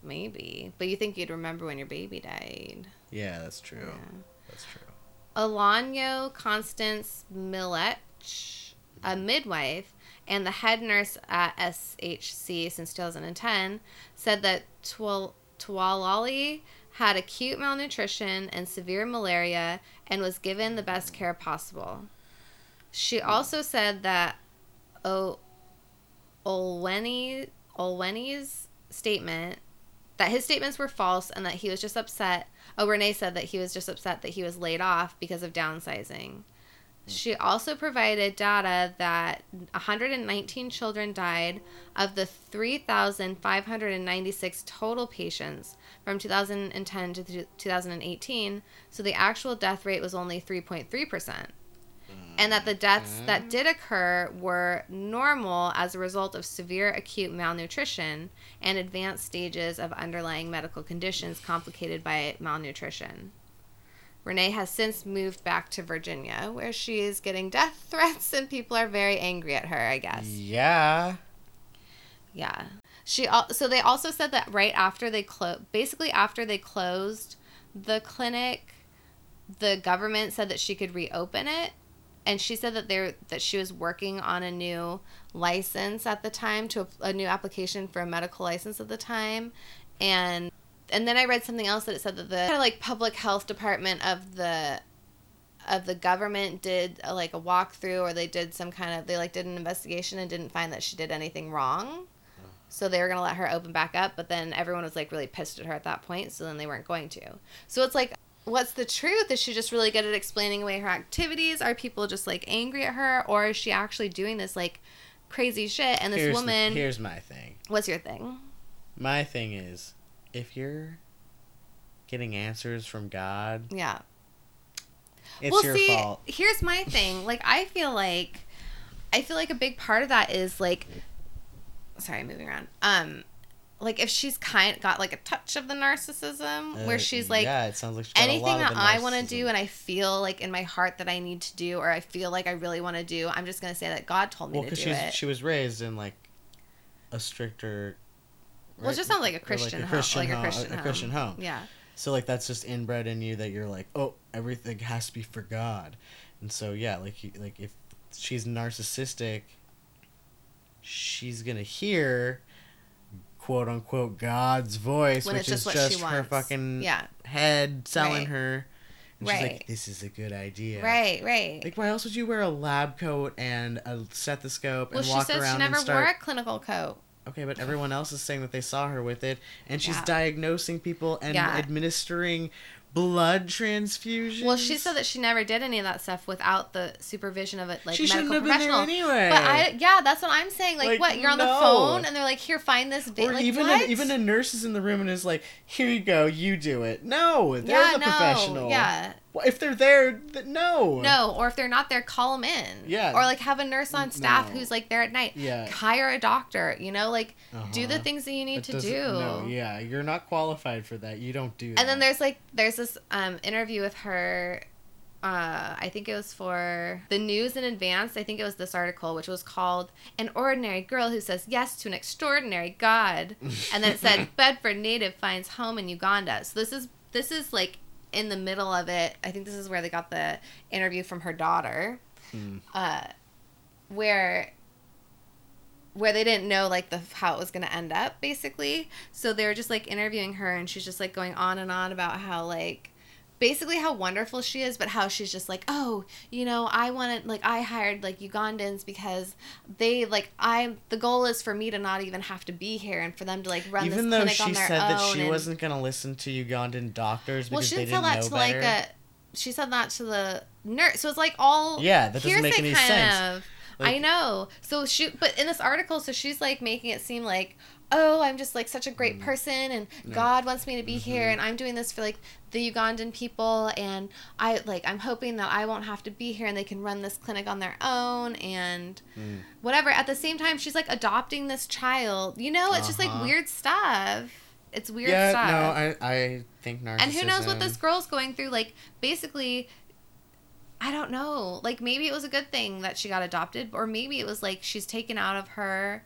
Maybe. But you think you'd remember when your baby died. Yeah, that's true. Yeah. That's true. Alonyo Constance Milech, a midwife and the head nurse at SHC since 2010, said that Twal- Twalali had acute malnutrition and severe malaria and was given the best care possible. She also said that o- Olweni Olweni's statement that his statements were false and that he was just upset. Oh, Renee said that he was just upset that he was laid off because of downsizing. She also provided data that 119 children died of the 3,596 total patients from 2010 to 2018. So the actual death rate was only 3.3%. And that the deaths mm. that did occur were normal as a result of severe acute malnutrition and advanced stages of underlying medical conditions complicated by malnutrition. Renee has since moved back to Virginia, where she is getting death [LAUGHS] threats and people are very angry at her, I guess. Yeah. Yeah. She al- so they also said that right after they closed, basically after they closed the clinic, the government said that she could reopen it, and she said that they that she was working on a new license at the time to a, a new application for a medical license at the time, and and then I read something else that it said that the kind of like public health department of the of the government did a, like a walkthrough or they did some kind of they like did an investigation and didn't find that she did anything wrong. Oh. So they were gonna let her open back up, but then everyone was like really pissed at her at that point, so then they weren't going to. So it's like what's the truth? Is she just really good at explaining away her activities? Are people just like angry at her? Or is she actually doing this like crazy shit and this here's the- woman here's my thing. what's your thing? My thing is, if you're getting answers from God, Yeah. it's well, your see, fault. here's my thing. [LAUGHS] Like, I feel like, I feel like a big part of that is like, sorry, moving around. Um, like if she's kind got like a touch of the narcissism, where Uh, she's like, yeah, it sounds like she's got a anything that I want to do and I feel like in my heart that I need to do, or I feel like I really want to do, I'm just gonna say that God told me Well, to do she's it. she was raised in like a stricter. Well, it just sounds like a Christian, a home, Christian like a home, Christian a, home. Christian home. Yeah. So like that's just inbred in you that you're like, oh, everything has to be for God, and so yeah, like like if she's narcissistic, she's gonna hear, quote unquote, God's voice, When which just is what just she her wants. fucking Yeah. head selling Right. her. And she's Right. like, this is a good idea. Right. Right. Like, why else would you wear a lab coat and a stethoscope well, and she walk says around she never start? wore a clinical coat. Okay, but everyone else is saying that they saw her with it, and she's Yeah. diagnosing people and Yeah. administering blood transfusions. Well, she said that she never did any of that stuff without the supervision of a like she shouldn't medical have been there professional. anyway. But I, yeah, that's what I'm saying. Like, Like, what? You're on the phone, and they're like, "Here, find this." Va-. or like, even a, even a nurse is in the room and is like, "Here you go, you do it." No, they're yeah, the no, professional. Yeah, if they're there, th- no. no. Or if they're not there, call them in. Yeah. Or like have a nurse on staff No. who's like there at night. Yeah. Hire a doctor. You know, like do the Uh-huh. things that you need It to do. No, yeah, you're not qualified for that. You don't do that. And then there's like there's this um, interview with her. Uh, I think it was for the news in advance. I think it was this article, which was called "An Ordinary Girl Who Says Yes to an Extraordinary God," and then it said [LAUGHS] Bedford native finds home in Uganda. So this is this is like in the middle of it. I think this is where they got the interview from her daughter, Hmm. uh, where where they didn't know like the how it was going to end up basically so they were just like interviewing her and she's just like going on and on about how like basically how wonderful she is but how she's just like oh you know i wanted like i hired like ugandans because they like i the goal is for me to not even have to be here and for them to like run even this though clinic she on their said own that she and- wasn't gonna listen to Ugandan doctors well because she they didn't didn't tell that know to better. like a she said that to the nurse so it's like all Yeah, that doesn't make any sense. of I know. So she, but in this article, so she's like making it seem like, oh, I'm just like such a Mm. great person, and God wants me to be Mm-hmm. here, and I'm doing this for like the Ugandan people, and I like I'm hoping that I won't have to be here, and they can run this clinic on their own, and Mm. whatever. At the same time, she's like adopting this child. You know, it's just like Uh-huh. weird stuff. It's weird yeah, stuff. no, I I think narcissism. And who knows what this girl's going through? Like, basically, I don't know. Like, maybe it was a good thing that she got adopted, or maybe it was like she's taken out of her,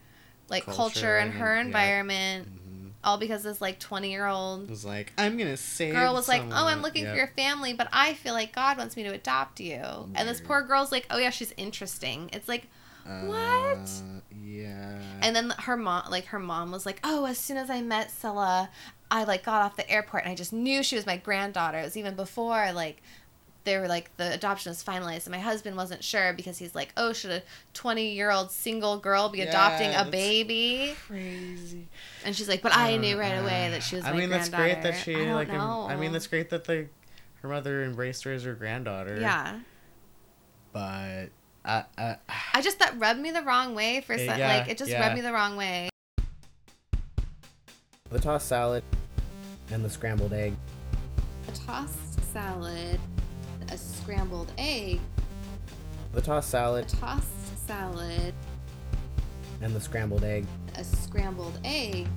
like, culture, Culture and and- her yeah. environment, Mhm. all because this, like, 20 year old was like, I'm gonna save. girl was like, oh, I'm someone." looking for your family, but I feel like God wants me to adopt you. And this poor girl's like, oh, yeah, she's interesting. It's like, What? Uh, yeah. And then her mom, like her mom, was like, "Oh, as soon as I met Scylla, I like got off the airport and I just knew she was my granddaughter. It was even before like they were like the adoption was finalized, and my husband wasn't sure because he's like, oh, should a twenty year old single girl be Yeah, adopting a baby? crazy. And she's like, but I knew right away uh, that she was. I my mean, that's great that she I like. em- know. I mean, that's great that the her mother embraced her as her granddaughter. Yeah, But I, I, I just that rubbed me the wrong way for some, yeah, like it just yeah. rubbed me the wrong way. The tossed salad and the scrambled egg. A tossed salad, a scrambled egg, The tossed salad a tossed salad, and the scrambled egg. a scrambled egg.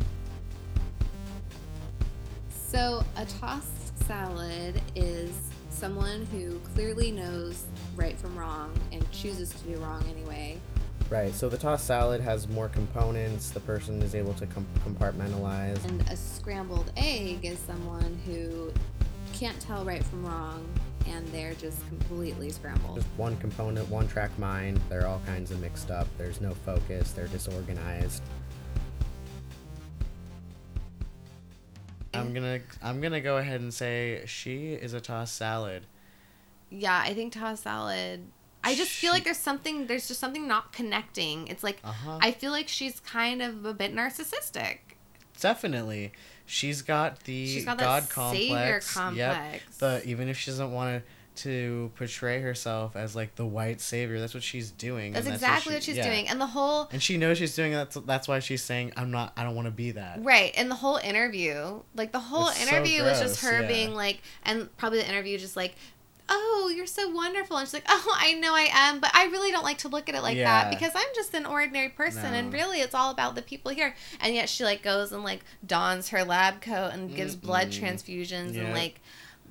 So, a tossed salad is someone who clearly knows right from wrong and chooses to do wrong anyway. Right, so the tossed salad has more components. The person is able to com- compartmentalize. And a scrambled egg is someone who can't tell right from wrong and they're just completely scrambled. Just one component, one track mind. They're all kinds of mixed up. There's no focus. They're disorganized. I'm gonna, I'm gonna go ahead and say she is a tossed salad. Yeah, I think tossed salad. I just feel like there's something, there's just something not connecting. It's like, Uh huh. I feel like she's kind of a bit narcissistic. Definitely, she's got the She's got God complex. savior Yep. complex. The even if she doesn't want to to portray herself as like the white savior, that's what she's doing. That's and exactly she- what she's yeah. doing. And the whole And she knows she's doing. That's, that's why she's saying, "I'm not. I don't want to be that." right, and the whole interview, like the whole It's so interview was just her yeah. being like, and probably the interview just like, "Oh, you're so wonderful," and she's like, [LAUGHS] "Oh, I know I am, but I really don't like to look at it like Yeah. that because I'm just an ordinary person, and really it's all about the people here." And yet she like goes and like dons her lab coat and gives blood Mm-mm. transfusions Yeah. and like,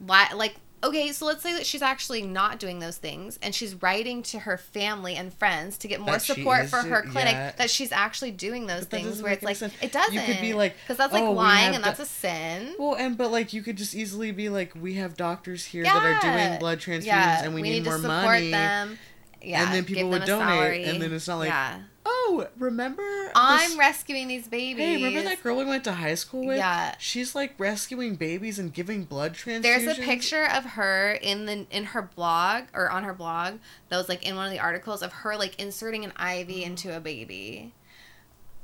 li- like. Okay, so let's say that she's actually not doing those things and she's writing to her family and friends to get more That support for her clinic yeah. that she's actually doing those things where it's like sense. it doesn't You could be like, because that's like "Oh, lying and do- that's a sin. Well, and but like you could just easily be like, we have doctors here that are doing blood transfusions, yeah. and we, we need, need, more to support money. them. Yeah and then people would donate, and then it's not like, yeah oh, remember? i'm this- rescuing these babies Hey, remember that girl we went to high school with? Yeah. She's like rescuing babies and giving blood transfusions. there's a picture of her in the in her blog or on her blog that was like in one of the articles of her like inserting an IV mm-hmm. into a baby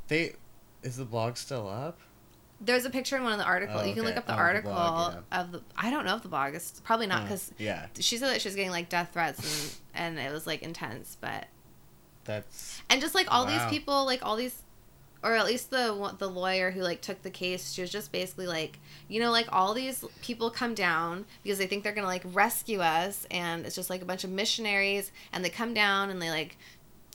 They, is the blog still up? There's a picture in one of the articles. Oh, you can look up the Oh, the article blog, of the. I don't know if the blog is probably not because yeah, she said that she was getting like death threats and and it was like intense, but that's and just like all Wow. these people, like all these, or at least the the lawyer who like took the case, she was just basically like, you know, like all these people come down because they think they're gonna like rescue us, and it's just like a bunch of missionaries, and they come down and they like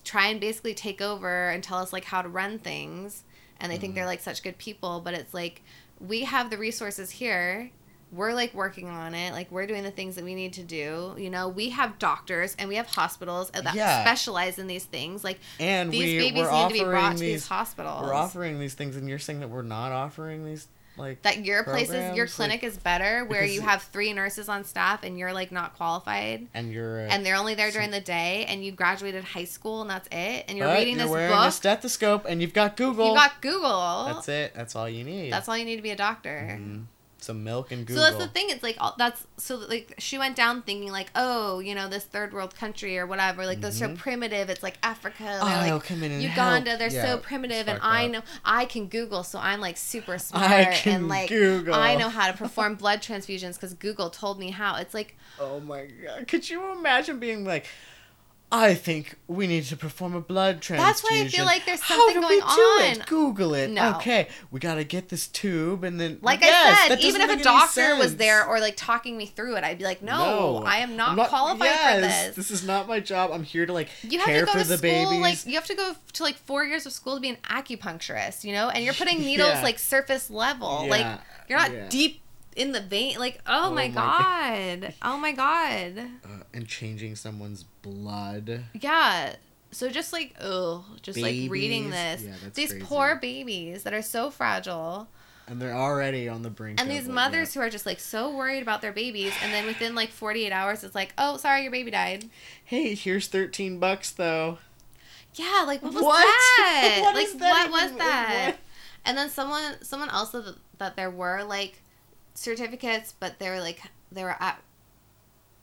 try and basically take over and tell us like how to run things, and they think they're mm-hmm. like such good people, but it's like we have the resources here we're like working on it like we're doing the things that we need to do you know we have doctors and we have hospitals that Yeah. specialize in these things like and these we babies need to be brought to these these hospitals we're offering these things, and you're saying that we're not offering these like that your place is your clinic like- is better where you have three nurses on staff and you're like not qualified and you're a, and they're only there during the day and you graduated high school and that's it and you're reading you're this wearing a book stethoscope, and you've got Google. you got google That's it. That's all you need. that's all you need to be a doctor Mhm. Some milk and Google. So that's the thing. It's like all, that's so like she went down thinking like, oh, you know, this third world country or whatever. Like they're so Mhm. primitive. It's like Africa. Oh, like come in and Uganda. help. They're Yeah, so primitive, and I up. know I can Google, so I'm like super smart I can and like Google. I know how to [LAUGHS] perform blood transfusions because Google told me how. It's like Oh my god! Could you imagine being like, I think we need to perform a blood transfusion. That's why I feel like there's something How do we going do on. It? Google it. No. Okay, we gotta get this tube and then. like Yes, I said, even if a doctor was there or like talking me through it, I'd be like, no, I am not, I'm qualified yes, for this. This is not my job. I'm here to like You have care to go for to the school, babies. like you have to go to like four years of school to be an acupuncturist, you know, and you're putting [LAUGHS] needles Yeah. like surface level, Yeah, like you're not yeah. deep in the vein. Like, oh, Oh my my god, oh my god, uh, and changing someone's blood. yeah. So just like, oh, just like reading this, Yeah, that's these crazy. poor babies that are so fragile, And they're already on the brink. and of, these like, mothers who are just like so worried about their babies, and then within like 48 hours, it's like, oh, sorry, your baby died. Hey, here's thirteen bucks though. Yeah, like what was What? that? [LAUGHS] What like is that what was that? what? And then someone someone else that, that there were like certificates, but they were like they were at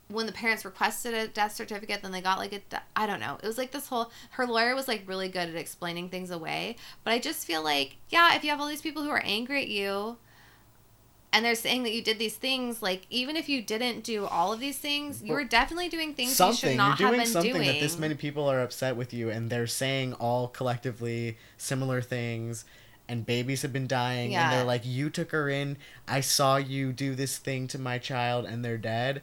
when the parents requested a death certificate, then they got like a I don't know. It was like this whole her lawyer was like really good at explaining things away, but I just feel like yeah, if you have all these people who are angry at you and they're saying that you did these things, like even if you didn't do all of these things, you were definitely doing things you something should not you're doing have been something doing. that this many people are upset with you and they're saying all collectively similar things and babies have been dying and they're like you took her in i saw you do this thing to my child and they're dead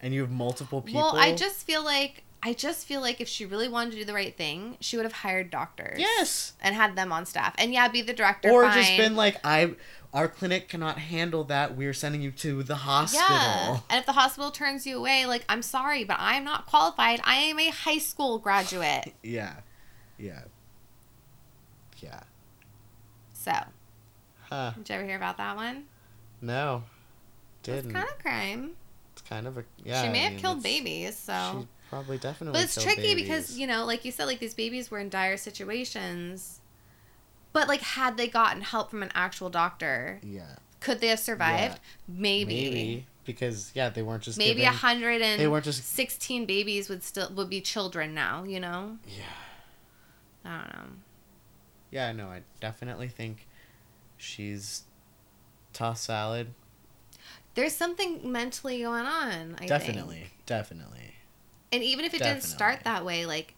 and you have multiple people Well, I just feel like I just feel like if she really wanted to do the right thing, she would have hired doctors. yes And had them on staff. And yeah, be the director. or fine. just been like i our clinic cannot handle that we're sending you to the hospital Yeah. And if the hospital turns you away, like, I'm sorry, but I am not qualified. I am a high school graduate. [LAUGHS] yeah yeah yeah So, huh did you ever hear about that one? no didn't It's kind of crime. it's kind of a yeah she may I have mean, killed babies, so. She probably definitely. But it's tricky because, you know, like you said, like these babies were in dire situations. But, like, had they gotten help from an actual doctor, Yeah. could they have survived? Yeah. Maybe. Maybe because yeah, they weren't just maybe a hundred and they weren't just- sixteen babies would still would be children now. You know, Yeah. I don't know. Yeah. No, I definitely think she's toss salad. There's something mentally going on. I definitely. think. Definitely. and even if it didn't start that way, like,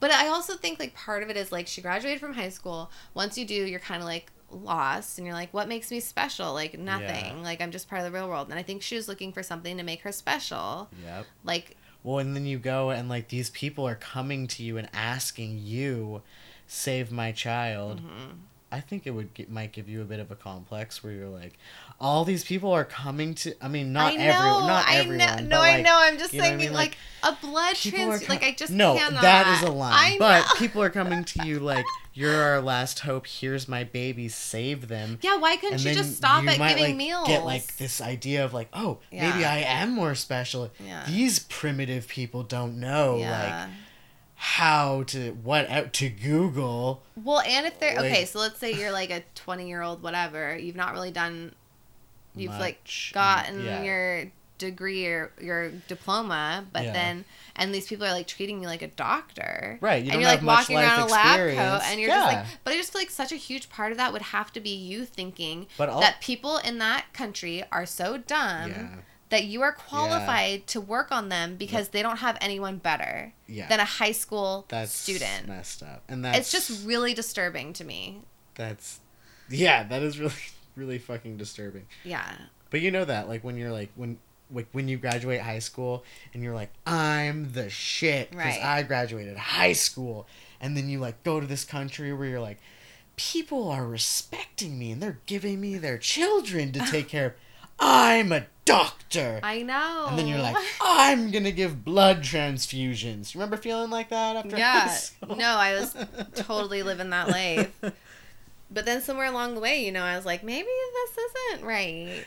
but I also think like part of it is like she graduated from high school. Once you do, you're kind of like lost, and you're like, what makes me special? Like nothing. Yeah. Like I'm just part of the real world. And I think she was looking for something to make her special. Yep. Like Well, and then you go and like these people are coming to you and asking you, save my child. mhm. I think it would get, might give you a bit of a complex where you're like, all these people are coming to. I mean, not everyone, not I everyone. know, no, I know. I'm just you know what I saying, mean? like, a blood transfusion. Like, I just no, cannot. that is a lie. But people are coming to you like, [LAUGHS] "You're our last hope. Here's my baby. Save them." yeah, why couldn't and then just stop you at might, giving like, meals? Get like this idea of like, oh, maybe I am more special. Yeah. These primitive people don't know like Yeah. How to what out to Google. well, and if they're okay, so let's say you're like a 20 year old, whatever. You've not really done. You've like mm, gotten Yeah. your degree or your diploma, but Yeah. then and these people are like treating you like a doctor. Right, you and you're like much walking around a lab coat and you're just like but I just feel like such a huge part of that would have to be you thinking But all- that people in that country are so dumb Yeah. That you are qualified to work on them because they don't have anyone better Yeah. than a high school That's student. messed up, and that's It's just really disturbing to me. that's yeah, that is [LAUGHS] really really fucking disturbing. Yeah. But you know that like when you're like when like when you graduate high school and you're like I'm the shit because Right. I graduated high school, and then you like go to this country where you're like people are respecting me and they're giving me their children to [LAUGHS] take care of. I'm a doctor. I know. and then you're like, [LAUGHS] I'm gonna give blood transfusions. You remember feeling like that after high Yeah. school? No, I was [LAUGHS] totally living that life. But then somewhere along the way, you know, I was like, maybe this isn't right.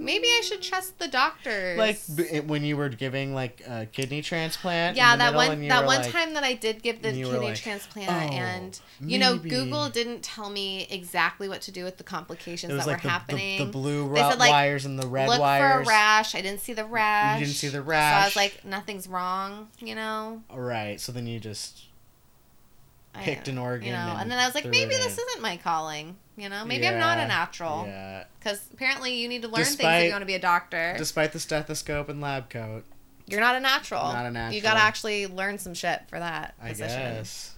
Maybe I should trust the doctors. like b- when you were giving like a kidney transplant. yeah, that one that one like- time that I did give the and you were kidney like, transplant, "Oh, and you know. Google didn't tell me exactly what to do with the complications that like were the, happening. the, the blue ro- said, like, wires and the red Look wires. for a rash. I didn't see the rash. You didn't see the rash. So I was like, nothing's wrong, you know. Right. So then you just Picked an organ you know. and And then I was like, maybe this in. isn't my calling. You know, maybe I'm not a natural. Yeah. Because apparently you need to learn things if you want to be a doctor. Despite the stethoscope and lab coat, You're not a natural. Not a natural. You got to actually learn some shit for that I position. guess.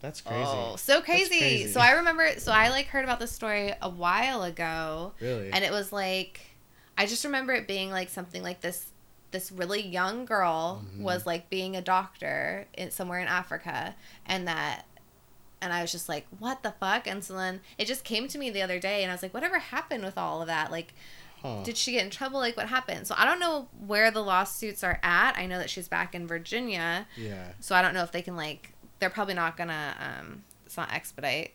That's crazy. Oh, so crazy. crazy. So I remember. So I like heard about this story a while ago, Really? and it was like, I just remember it being like something like this. This really young girl Mhm. was like being a doctor in somewhere in Africa, and that, and I was just like, what the fuck? And so then it just came to me the other day, and I was like, whatever happened with all of that? Like, Huh. did she get in trouble? Like, what happened? So I don't know where the lawsuits are at. I know that she's back in Virginia, yeah. so I don't know if they can like. They're probably not gonna. Um, it's not expedite.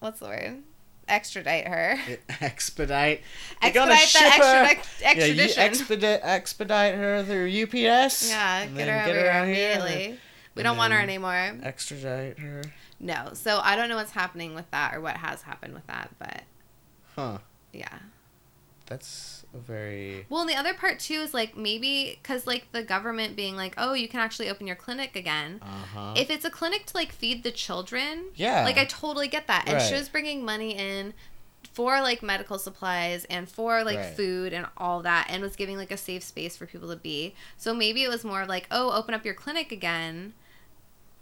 What's the word? Extradite her. It- expedite. Expedite that her- extradition. Yeah, you expedite expedite her through UPS. Yeah, get her over here around here immediately. then- We don't want her anymore. Extradite her. No, so I don't know what's happening with that or what has happened with that, but Huh. yeah. That's a very. Well, and the other part too is like maybe because like the government being like, oh, you can actually open your clinic again. Uh huh. If it's a clinic to like feed the children, Yeah. like I totally get that. And she was bringing money in for like medical supplies and for like Right. food and all that and was giving like a safe space for people to be. So maybe it was more of like, oh, open up your clinic again.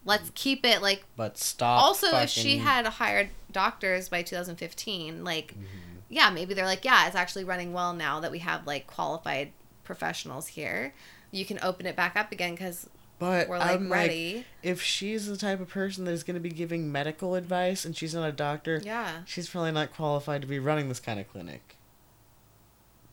Let's keep it like but stop. also if she had hired doctors by 2015, like Mhm. yeah, maybe they're like, yeah, it's actually running well now that we have like qualified professionals here. You can open it back up again cuz But we're like I'm ready. like, if she's the type of person that is going to be giving medical advice and she's not a doctor, yeah. she's probably not qualified to be running this kind of clinic.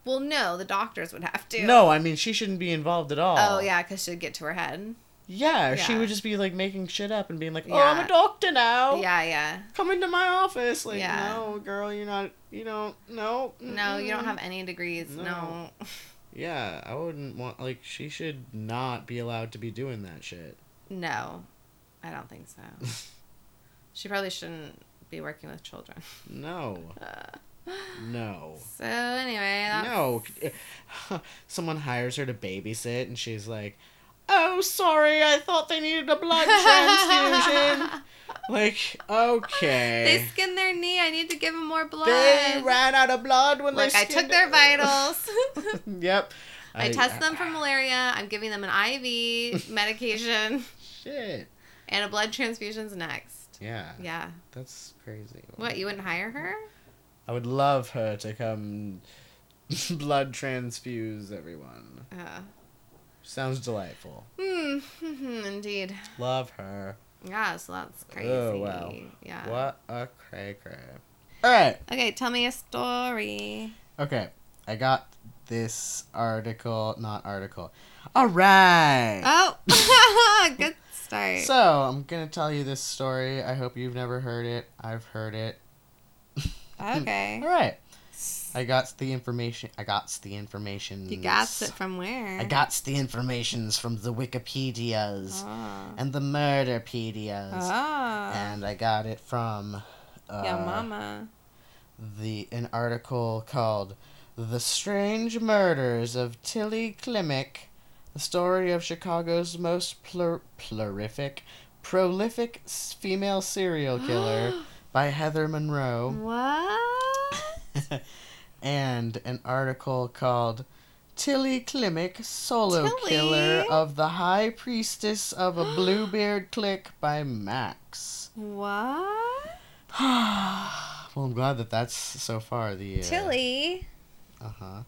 Well, no, the doctors would have to. No, I mean she shouldn't be involved at all. Oh yeah, because she'd get to her head. Yeah, she would just be like making shit up and being like, "Oh, I'm a doctor now. Yeah, yeah. Come into my office." Like, Yeah. no, girl, you're not. You don't. No. No, you don't have any degrees. No. No. Yeah, I wouldn't want. Like, she should not be allowed to be doing that shit. No, I don't think so. [LAUGHS] she probably shouldn't be working with children. No. Uh, [LAUGHS] No. so anyway, that's, No. [LAUGHS] Someone hires her to babysit, and she's like, "Oh, sorry, I thought they needed a blood transfusion." [LAUGHS] like, okay. they skinned their knee. I need to give them more blood. They ran out of blood when Look, they I took their vitals. [LAUGHS] [LAUGHS] yep. I, test them for malaria. I'm giving them an IV medication, Shit. and a blood transfusion's next. Yeah. Yeah. That's crazy. What? You wouldn't hire her? I would love her to come blood transfuse everyone. Uh, Sounds delightful. hmm. Indeed. Love her. Yeah. So that's crazy. Oh, wow. Yeah. What a cray cray. Alright. Okay. Tell me a story. Okay. I got this article, not article. Alright. Oh, [LAUGHS] good start. So, I'm gonna tell you this story. I hope you've never heard it. I've heard it. [LAUGHS] okay. Alright. I got the information. I got the information. You got it from where? I got the informations from the Wikipedias Oh. and the Murderpedias. Oh. And I got it from uh, yeah, mama. the an article called The Strange Murders of Tilly Klimek, the story of Chicago's most plur- plurific, prolific female serial killer [GASPS] by Heather Monroe, What? [LAUGHS] and an article called Tilly Klimek, Solo Tilly? Killer of the High Priestess of a Bluebeard Clique by Max. What? [SIGHS] well, I'm glad that that's so far the. Uh, Tilly. Uh huh.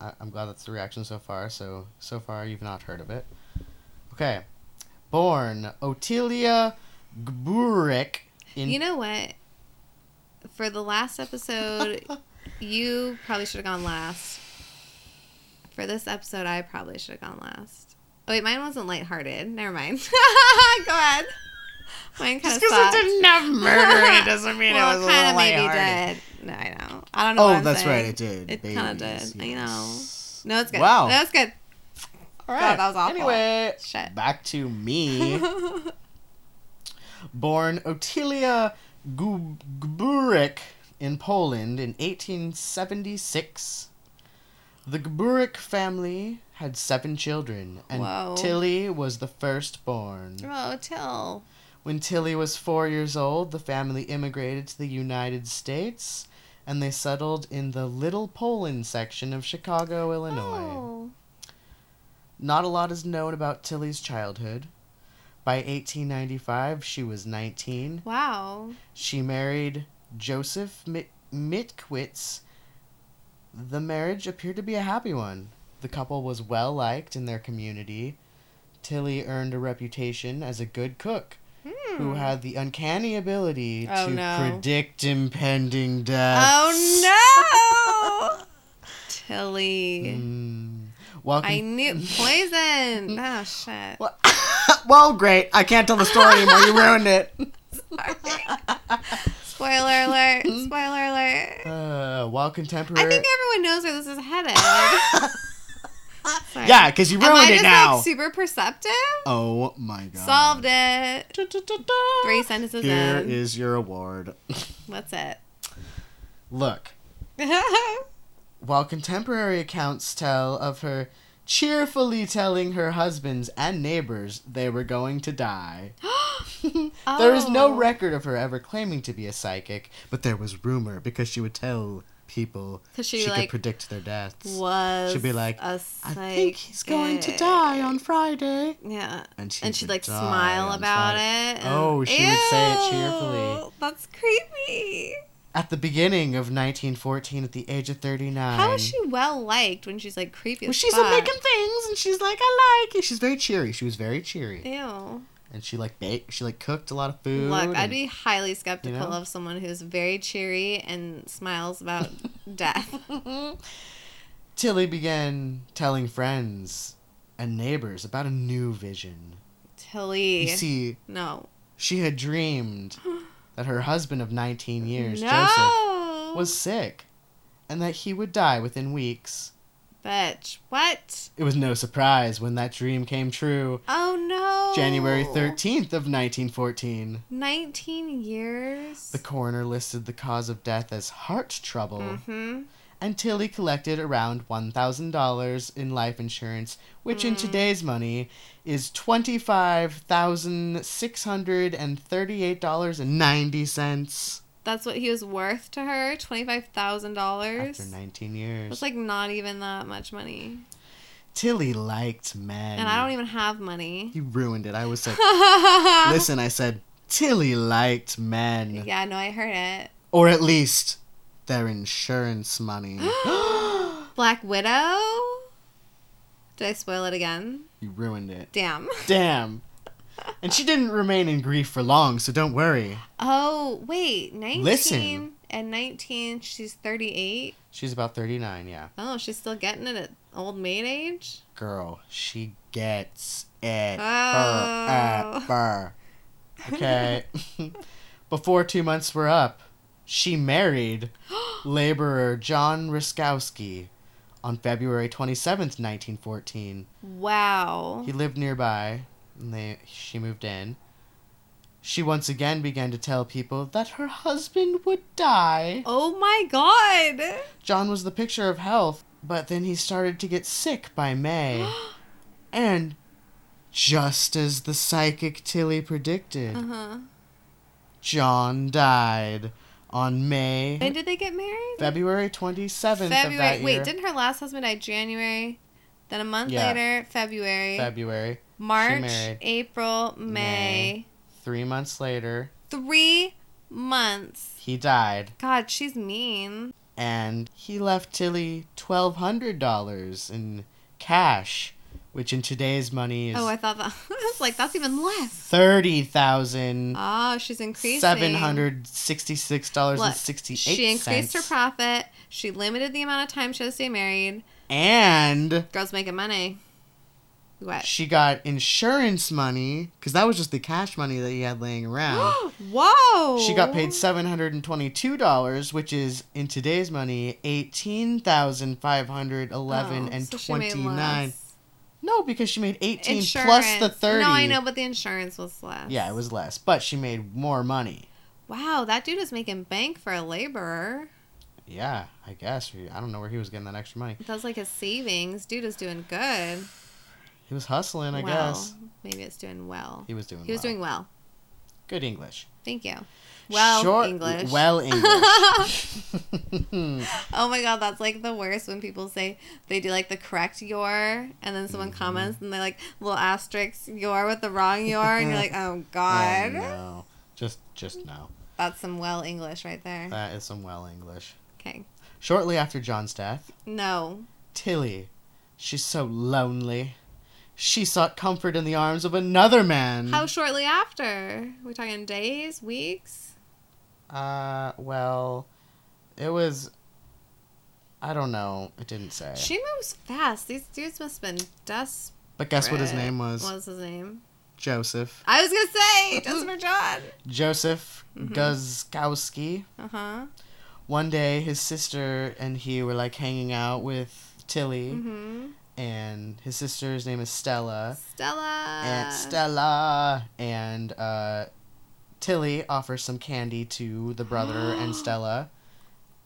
I- I'm glad that's the reaction so far. So so far you've not heard of it. Okay, born Otilia Gburek in. You know what? For the last episode, [LAUGHS] you probably should have gone last. For this episode, I probably should have gone last. Oh, wait, mine wasn't lighthearted. Never mind. [LAUGHS] Go ahead. Mine kind of Just 'cause sucked. it didn't have murder it doesn't mean well, it was a kind little of maybe lighthearted. did. No, I know. I don't know. Oh, what that's saying. right, it did. It kind of Babies, did. I know. No, it's good. Wow. No, it's good. All right. God, that was awful. Anyway, Shit. back to me. [LAUGHS] Born Otilia Gub- Gburek in Poland in 1876. The Gburek family had seven children, and Whoa. Tilly was the firstborn. oh, Till. When Tilly was four years old, the family immigrated to the United States, and they settled in the Little Poland section of Chicago, Illinois. Oh. Not a lot is known about Tilly's childhood. By 1895, she was 19. Wow. She married Joseph Mit- Mitkwitz. The marriage appeared to be a happy one. The couple was well liked in their community. Tilly earned a reputation as a good cook who had the uncanny ability Hmm. Oh, to no. predict impending death. Oh no! [LAUGHS] Tilly. Mm. Welcome. I knew poison. Oh [LAUGHS] shit. Well, [COUGHS] well, great. I can't tell the story anymore. You ruined it. [LAUGHS] Spoiler alert. Spoiler alert. Uh, while contemporary, I think everyone knows where this is headed. Sorry. [LAUGHS] yeah, because you Am I ruined just it now. like super perceptive? oh my god. Solved it. Da-da-da-da. Three sentences Here in. is your award. What's it? Look, [LAUGHS] while contemporary accounts tell of her cheerfully telling her husbands and neighbors they were going to die. [GASPS] There is no Oh. record of her ever claiming to be a psychic, but there was rumor because she would tell people she, she like, could predict their deaths. Was She'd be like, I think he's going to die on Friday. Yeah. And, she and she'd like smile about Friday. it. and- Oh, she would say it cheerfully. That's creepy. At the beginning of 1914, at the age of 39. How is she well liked when she's like creepy? Well, she's making things, and she's like, I like it. She's very cheery. She was very cheery, Ew. and she like baked. She like cooked a lot of food. Look, I'd be highly skeptical know? of someone who's very cheery and smiles about [LAUGHS] death. Tilly began telling friends and neighbors about a new vision. Tilly. You see, no. she had dreamed [GASPS] [GASPS] [GASPS] that her husband of 19 years, no. Joseph, was sick, and that he would die within weeks. Bitch. What? It was no surprise when that dream came true. Oh no. January 13th of 1914. 19 years? The coroner listed the cause of death as heart trouble, Mm-hmm. And Tilly collected around $1,000 in life insurance, which in hmm. today's money is $25,638.90 That's what he was worth to her? $25,000? after 19 years. That's like not even that much money. Tilly liked men. And I don't even have money. You ruined it. I was like, [LAUGHS] listen, I said, Tilly liked men. Yeah, no, I heard it. Or at least their insurance money. [GASPS] [GASPS] Black Widow? Did I spoil it again? you ruined it. Damn. [LAUGHS] Damn. And she didn't remain in grief for long, so don't worry. Oh, wait. 19. Listen. At 19, she's 38. She's about 39, yeah. Oh, she's still getting it at old maid age? Girl, she gets it. Oh. Burr, uh. [LAUGHS] Okay. [LAUGHS] Before two months were up, she married [GASPS] laborer John Ruskowski on February 27th, 1914. Wow. He lived nearby, and they she moved in. she once again began to tell people that her husband would die. Oh my god. John was the picture of health, but then he started to get sick by May. [GASPS] and just as the psychic Tilly predicted, Uh huh. John died on May When did they get married? February 27th of that February. Wait, didn't her last husband die January? Then a month Yeah. later, February. February. March. April, May. May. 3 months later, Three months. he died God, she's mean. and he left Tilly $1200 in cash, which in today's money is Oh, I thought that. [LAUGHS] I was like, that's even less. thirty thousand Oh, she's increasing. Seven hundred sixty-six dollars and sixty-eight. She increased her profit. She limited the amount of time she has to stay married. and Girls making money. What? she got insurance money because that was just the cash money that he had laying around. [GASPS] Whoa! She got paid seven hundred and twenty-two dollars, which is in today's money eighteen thousand five hundred eleven Oh, and so twenty-nine. No, because she made eighteen Insurance. plus the thirty. No, I know, but the insurance was less. Yeah, it was less, but she made more money. Wow, that dude is making bank for a laborer. Yeah, I guess. I don't know where he was getting that extra money. That's like his savings. Dude is doing good. He was hustling, I well, guess. Maybe it's doing well. He was doing. He was well. doing well. good English. Thank you. Well, Short- English. Well English. [LAUGHS] Oh my god, that's like the worst when people say they do like the correct your and then someone Mm-hmm. comments and they like little asterisk your with the wrong your and you're like, oh [LAUGHS] Oh, god. no. Just, just no. That's some well English right there. That is some well English. Okay. Shortly after John's death, No. Tilly, she's so lonely. She sought comfort in the arms of another man. How shortly after? we talking days, weeks? Uh, well, it was. I don't know. It didn't say. She moves fast. These dudes must have been desperate. but guess what his name was? What was his name? Joseph. I was gonna say Jasper John. [LAUGHS] Joseph Mhm. Guzkowski. Uh huh. One day, his sister and he were like hanging out with Tilly, Mm-hmm. and his sister's name is Stella. Stella. and Stella and uh, Tilly offers some candy to the brother and [GASPS] Stella,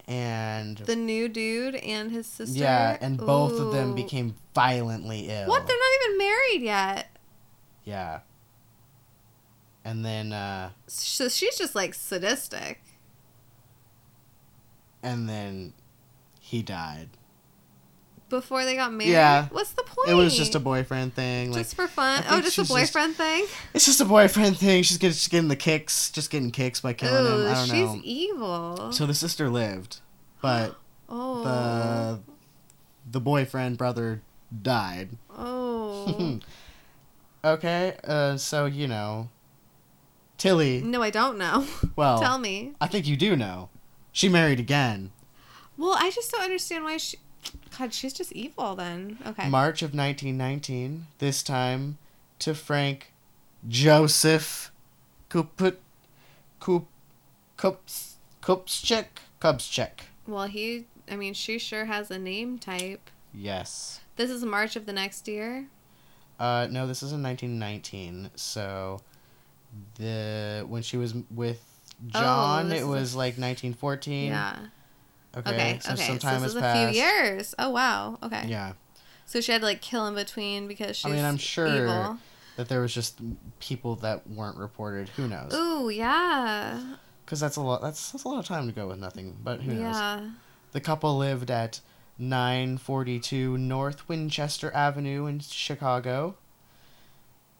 and The new dude and his sister. yeah, and both of them became violently ill. What? They're not even married yet. Yeah. And then, uh, So she's just like sadistic. and then he died. Before they got married. Yeah. What's the point? It was just a boyfriend thing. Like Just for fun. Oh, just a she's just- boyfriend thing. it's just a boyfriend thing. She's getting, she's getting the kicks, just getting kicks by killing Ooh, him. I don't she's know. She's evil. So the sister lived, but [GASPS] oh. the the boyfriend brother died. Oh. [LAUGHS] okay, uh, so you know, Tilly. no, I don't know. [LAUGHS] Well, Tell me. I think you do know. She married again. Well, I just don't understand why she. God, she's just evil then. Okay. March of 1919. This time to Frank Joseph Kuput Kup Kups Kupschek Kupschek. well, he. I mean, she sure has a name type. Yes. This is March of the next year. Uh, no, this is in 1919. So, the when she was with John, Oh, it is was like 1914. Yeah. Okay. Okay. So okay. so this is passed. a few years. Oh wow. Okay. Yeah. So she had to like kill in between because she's I mean, I'm sure evil. that there was just people that weren't reported. Who knows? Ooh yeah. Because that's a lot. That's, that's a lot of time to go with nothing. But who knows? Yeah. The couple lived at 942 North Winchester Avenue in Chicago.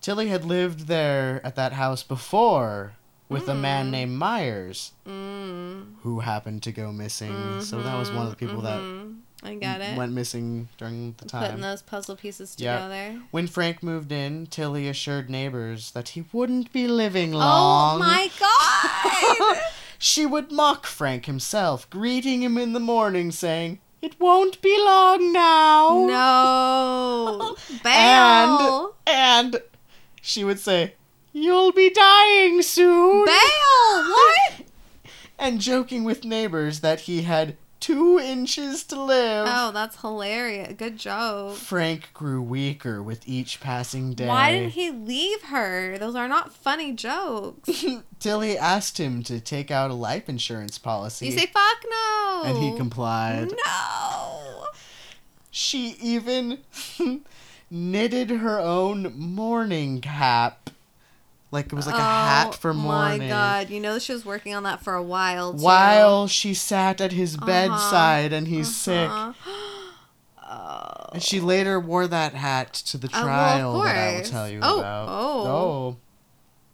Tilly had lived there at that house before with a man Mm. named Myers, Mm. who happened to go missing. So that was one of the people Mhm. I got that it. went missing during the time. Putting those puzzle pieces together. When Frank moved in, Tilly assured neighbors that he wouldn't be living long. Oh my god! [LAUGHS] she would mock Frank himself, greeting him in the morning, saying, It won't be long now. no. [LAUGHS] And, Bail. and she would say, You'll be dying soon. Bail. What? [LAUGHS] and joking with neighbors that he had two inches to live. Oh, that's hilarious. Good joke. Frank grew weaker with each passing day. Why didn't he leave her? Those are not funny jokes. [LAUGHS] Tilly asked him to take out a life insurance policy. You say fuck no. and he complied. No. She even [LAUGHS] knitted her own mourning cap. Like it was like a hat for mourning. Oh my god, you know she was working on that for a while. Too. While she sat at his Uh-huh. bedside and he's sick. Uh-huh. Oh. And she later wore that hat to the Oh, well, trial that I will tell you Oh, about. oh. Oh.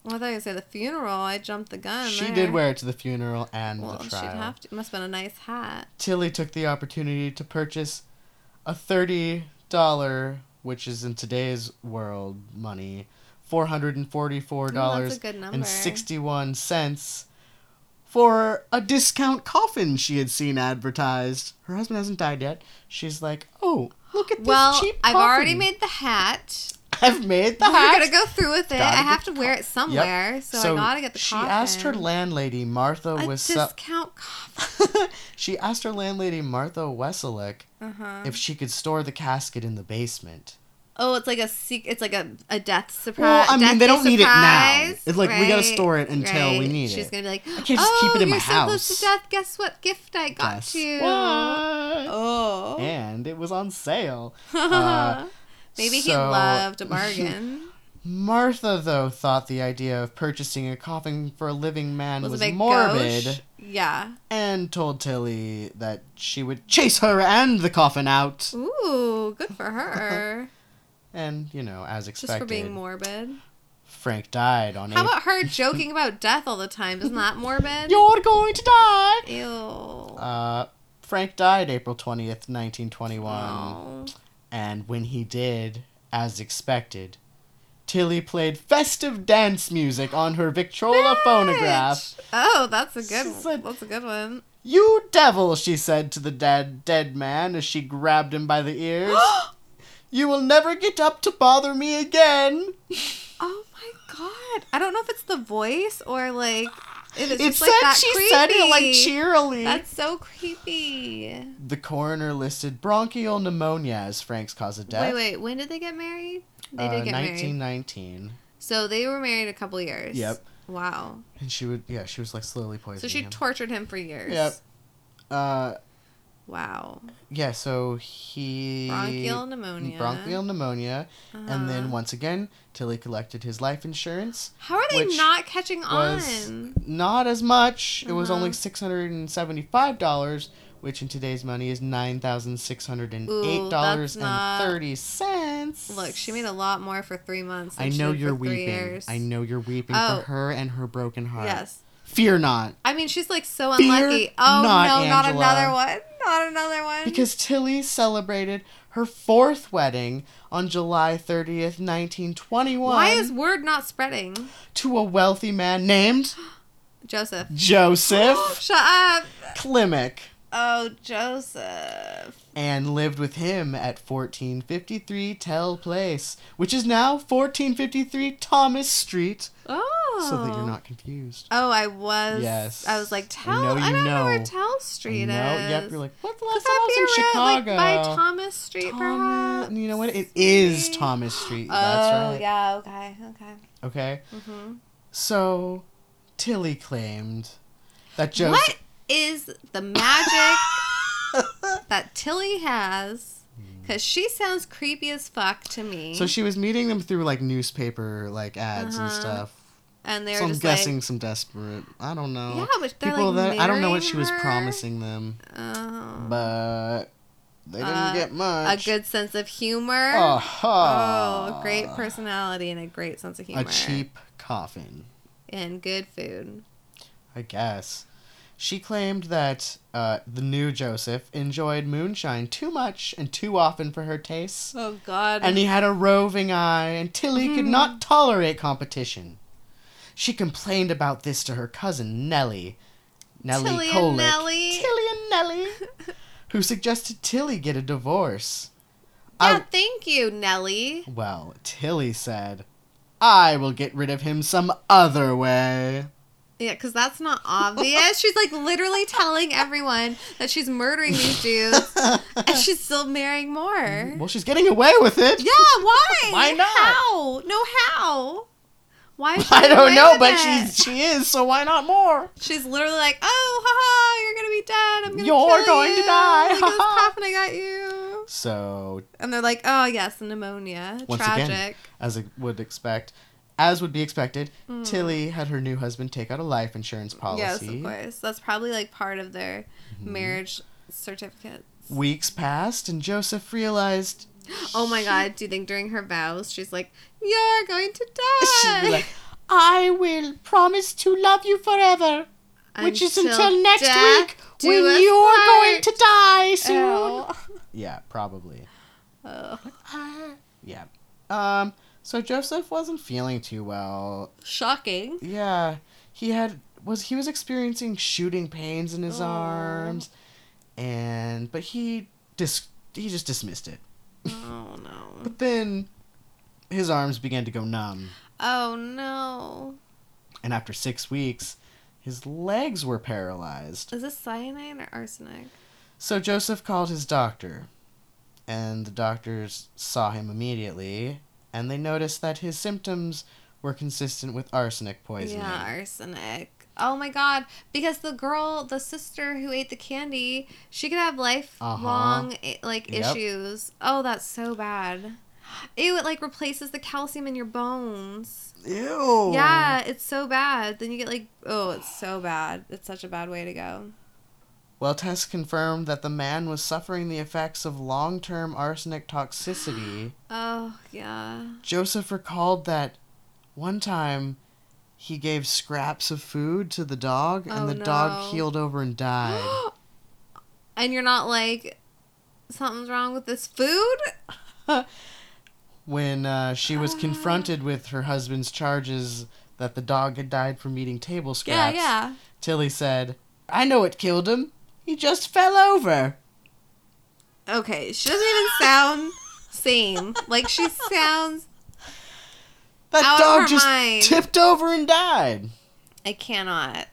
Well, I thought you were say the funeral. I jumped the gun. She there. did wear it to the funeral and Well, the trial. she'd have to. Must have been a nice hat. Tilly took the opportunity to purchase a thirty dollar, which is in today's world money, four hundred and forty four dollars that's a good number. and sixty one cents for a discount coffin she had seen advertised. Her husband hasn't died yet. She's like, Oh, look at this cheap Well, I've coffin. already made the hat. [LAUGHS] I've made the We're hat. gonna go through with it. Gotta I have to wear it somewhere, so, I gotta get the she coffin. asked her landlady Martha a was discount [LAUGHS] coffin. she asked her landlady Martha Weselick Uh huh. if she could store the casket in the basement. Oh, it's like a sec- It's like a, a death surprise. Well, I mean, they don't need it now. It's like, we gotta store it until we right. need She's it. gonna be like, I can't just oh, keep it in my you're so close house." to death. Guess what gift I got Guess you? what? Oh. And it was on sale. [LAUGHS] Uh, Maybe he loved a [LAUGHS] bargain. Martha, though, thought the idea of purchasing a coffin for a living man Was was, morbid gauche. Yeah. and told Tilly that she would chase her and the coffin out. Ooh, good for her. [LAUGHS] And, you know, as expected. Just for being morbid. Frank died on How April. about her [LAUGHS] joking about death all the time? Isn't that morbid? You're going to die! Ew. Uh, Frank died April 20th, 1921. Oh. And when he did, as expected, Tilly played festive dance music on her Victrola phonograph. Oh, that's a good said- That's a good one. You devil, she said to the dead dead man as she grabbed him by the [GASPS] ears. You will never get up to bother me again. Oh my god. I don't know if it's the voice or like if it's It just said like that she creepy. said it like cheerily. That's so creepy. The coroner listed bronchial pneumonia as Frank's cause of death. Wait, wait. When did they get married? They Uh, did get married. 1919. So they were married a couple years. Yep. Wow. And she would, yeah, she was like slowly poisoning So she him. tortured him for years. Yep. Uh, Wow. yeah, so he. Bronchial pneumonia. Bronchial pneumonia. And then Uh-huh. once again, Tilly collected his life insurance. How are they not catching was on? not as much. It was Uh-huh. only six hundred and seventy-five dollars, which in today's money is nine thousand six hundred and eight dollars and thirty. Look, she made a lot more for three months. I know you're weeping. I know you're weeping Oh. for her and her broken heart. Yes. Fear not, I mean, she's like so Fear unlucky. Oh not, no, not another one. Not another one. because Tilly celebrated her fourth wedding on July thirtieth, nineteen twenty-one, why is word not spreading? to a wealthy man named [GASPS] Joseph. Joseph [GASPS] Shut up. Klimek. Oh, Joseph. and lived with him at 1453 Tell Place, which is now 1453 Thomas Street, Oh. so that you're not confused. Oh, I was. Yes. I was like, Tell. know I, don't know. where. Tell Street no, is. yep, you're like, what's the last time I was in around, Chicago? like by Thomas Street, Thomas- perhaps? You know what? It is Thomas Street. Oh, That's right. Oh yeah. Okay. Okay. Okay. hmm So, Tilly claimed that Joseph. What is the magic [LAUGHS] that Tilly has? Because she sounds creepy as fuck to me. So she was meeting them through like newspaper like ads and Uh-huh. stuff. and they're So I'm guessing like, some desperate. I don't know. yeah, but they're People like that I don't know what she was her. promising them. Oh. but they didn't Uh, get much. a good sense of humor. oh, Oh, a great personality and a great sense of humor. A cheap coffin, and good food. I guess. She claimed that uh, the new Joseph enjoyed moonshine too much and too often for her tastes, Oh God. and he had a roving eye, and Tilly could Hmm. not tolerate competition. She complained about this to her cousin Nellie, Nellie Tilly and Nellie. Tilly and Nellie, [LAUGHS] who suggested Tilly get a divorce. yeah, I- thank you, Nellie. Well, Tilly said, I will get rid of him some other way. Yeah, because that's not obvious. she's like literally telling everyone that she's murdering these [LAUGHS] dudes, and she's still marrying more. Well, she's getting away with it. Yeah, why? [LAUGHS] Why not? How? No, how? Why? Is she I don't know, but it? she's she is, so why not more? She's literally like, "Oh, haha, you're gonna be dead. I'm gonna You're going to die, Look at this haha." coffin I got you." So, And they're like, "Oh yes, pneumonia. Once Tragic." again, as I would expect, as would be expected, Mm. Tilly had her new husband take out a life insurance policy. Yes, of course. That's probably like part of their Mm-hmm. marriage certificate. Weeks passed, and Joseph realized [GASPS] Oh my god, do you think during her vows she's like, You're going to die? [LAUGHS] she'd be like, "I will promise to love you forever." Which is until next week when you're going to die soon. [LAUGHS] Yeah, probably. Oh. [LAUGHS] Yeah. Um. So Joseph wasn't feeling too well. Shocking. Yeah, he had was he was experiencing shooting pains in his Oh. arms, and but he dis he just dismissed it. Oh [LAUGHS] no. But then his arms began to go numb, Oh no. and after six weeks, his legs were paralyzed. Is this cyanide or arsenic? So Joseph called his doctor, and the doctors saw him immediately, and they noticed that his symptoms were consistent with arsenic poisoning. Yeah, arsenic. Oh my god. Because the girl, the sister who ate the candy, she could have lifelong eh, like Yep. issues. Oh, that's so bad. Ew, it like replaces the calcium in your bones. Ew. Yeah, it's so bad. Then you get like, oh, it's so bad. It's such a bad way to go. Well, tests confirmed that the man was suffering the effects of long term arsenic toxicity. [GASPS] Oh, yeah. Joseph recalled that one time he gave scraps of food to the dog, and Oh, the no. dog keeled over and died. [GASPS] And you're not like, something's wrong with this food? [LAUGHS] when uh, she was Ah. confronted with her husband's charges that the dog had died from eating table Yeah, scraps, yeah. Tilly said, I know what killed him. He just fell over. Okay, she doesn't even sound sane. Like she sounds. That dog just mind. tipped over and died. I cannot.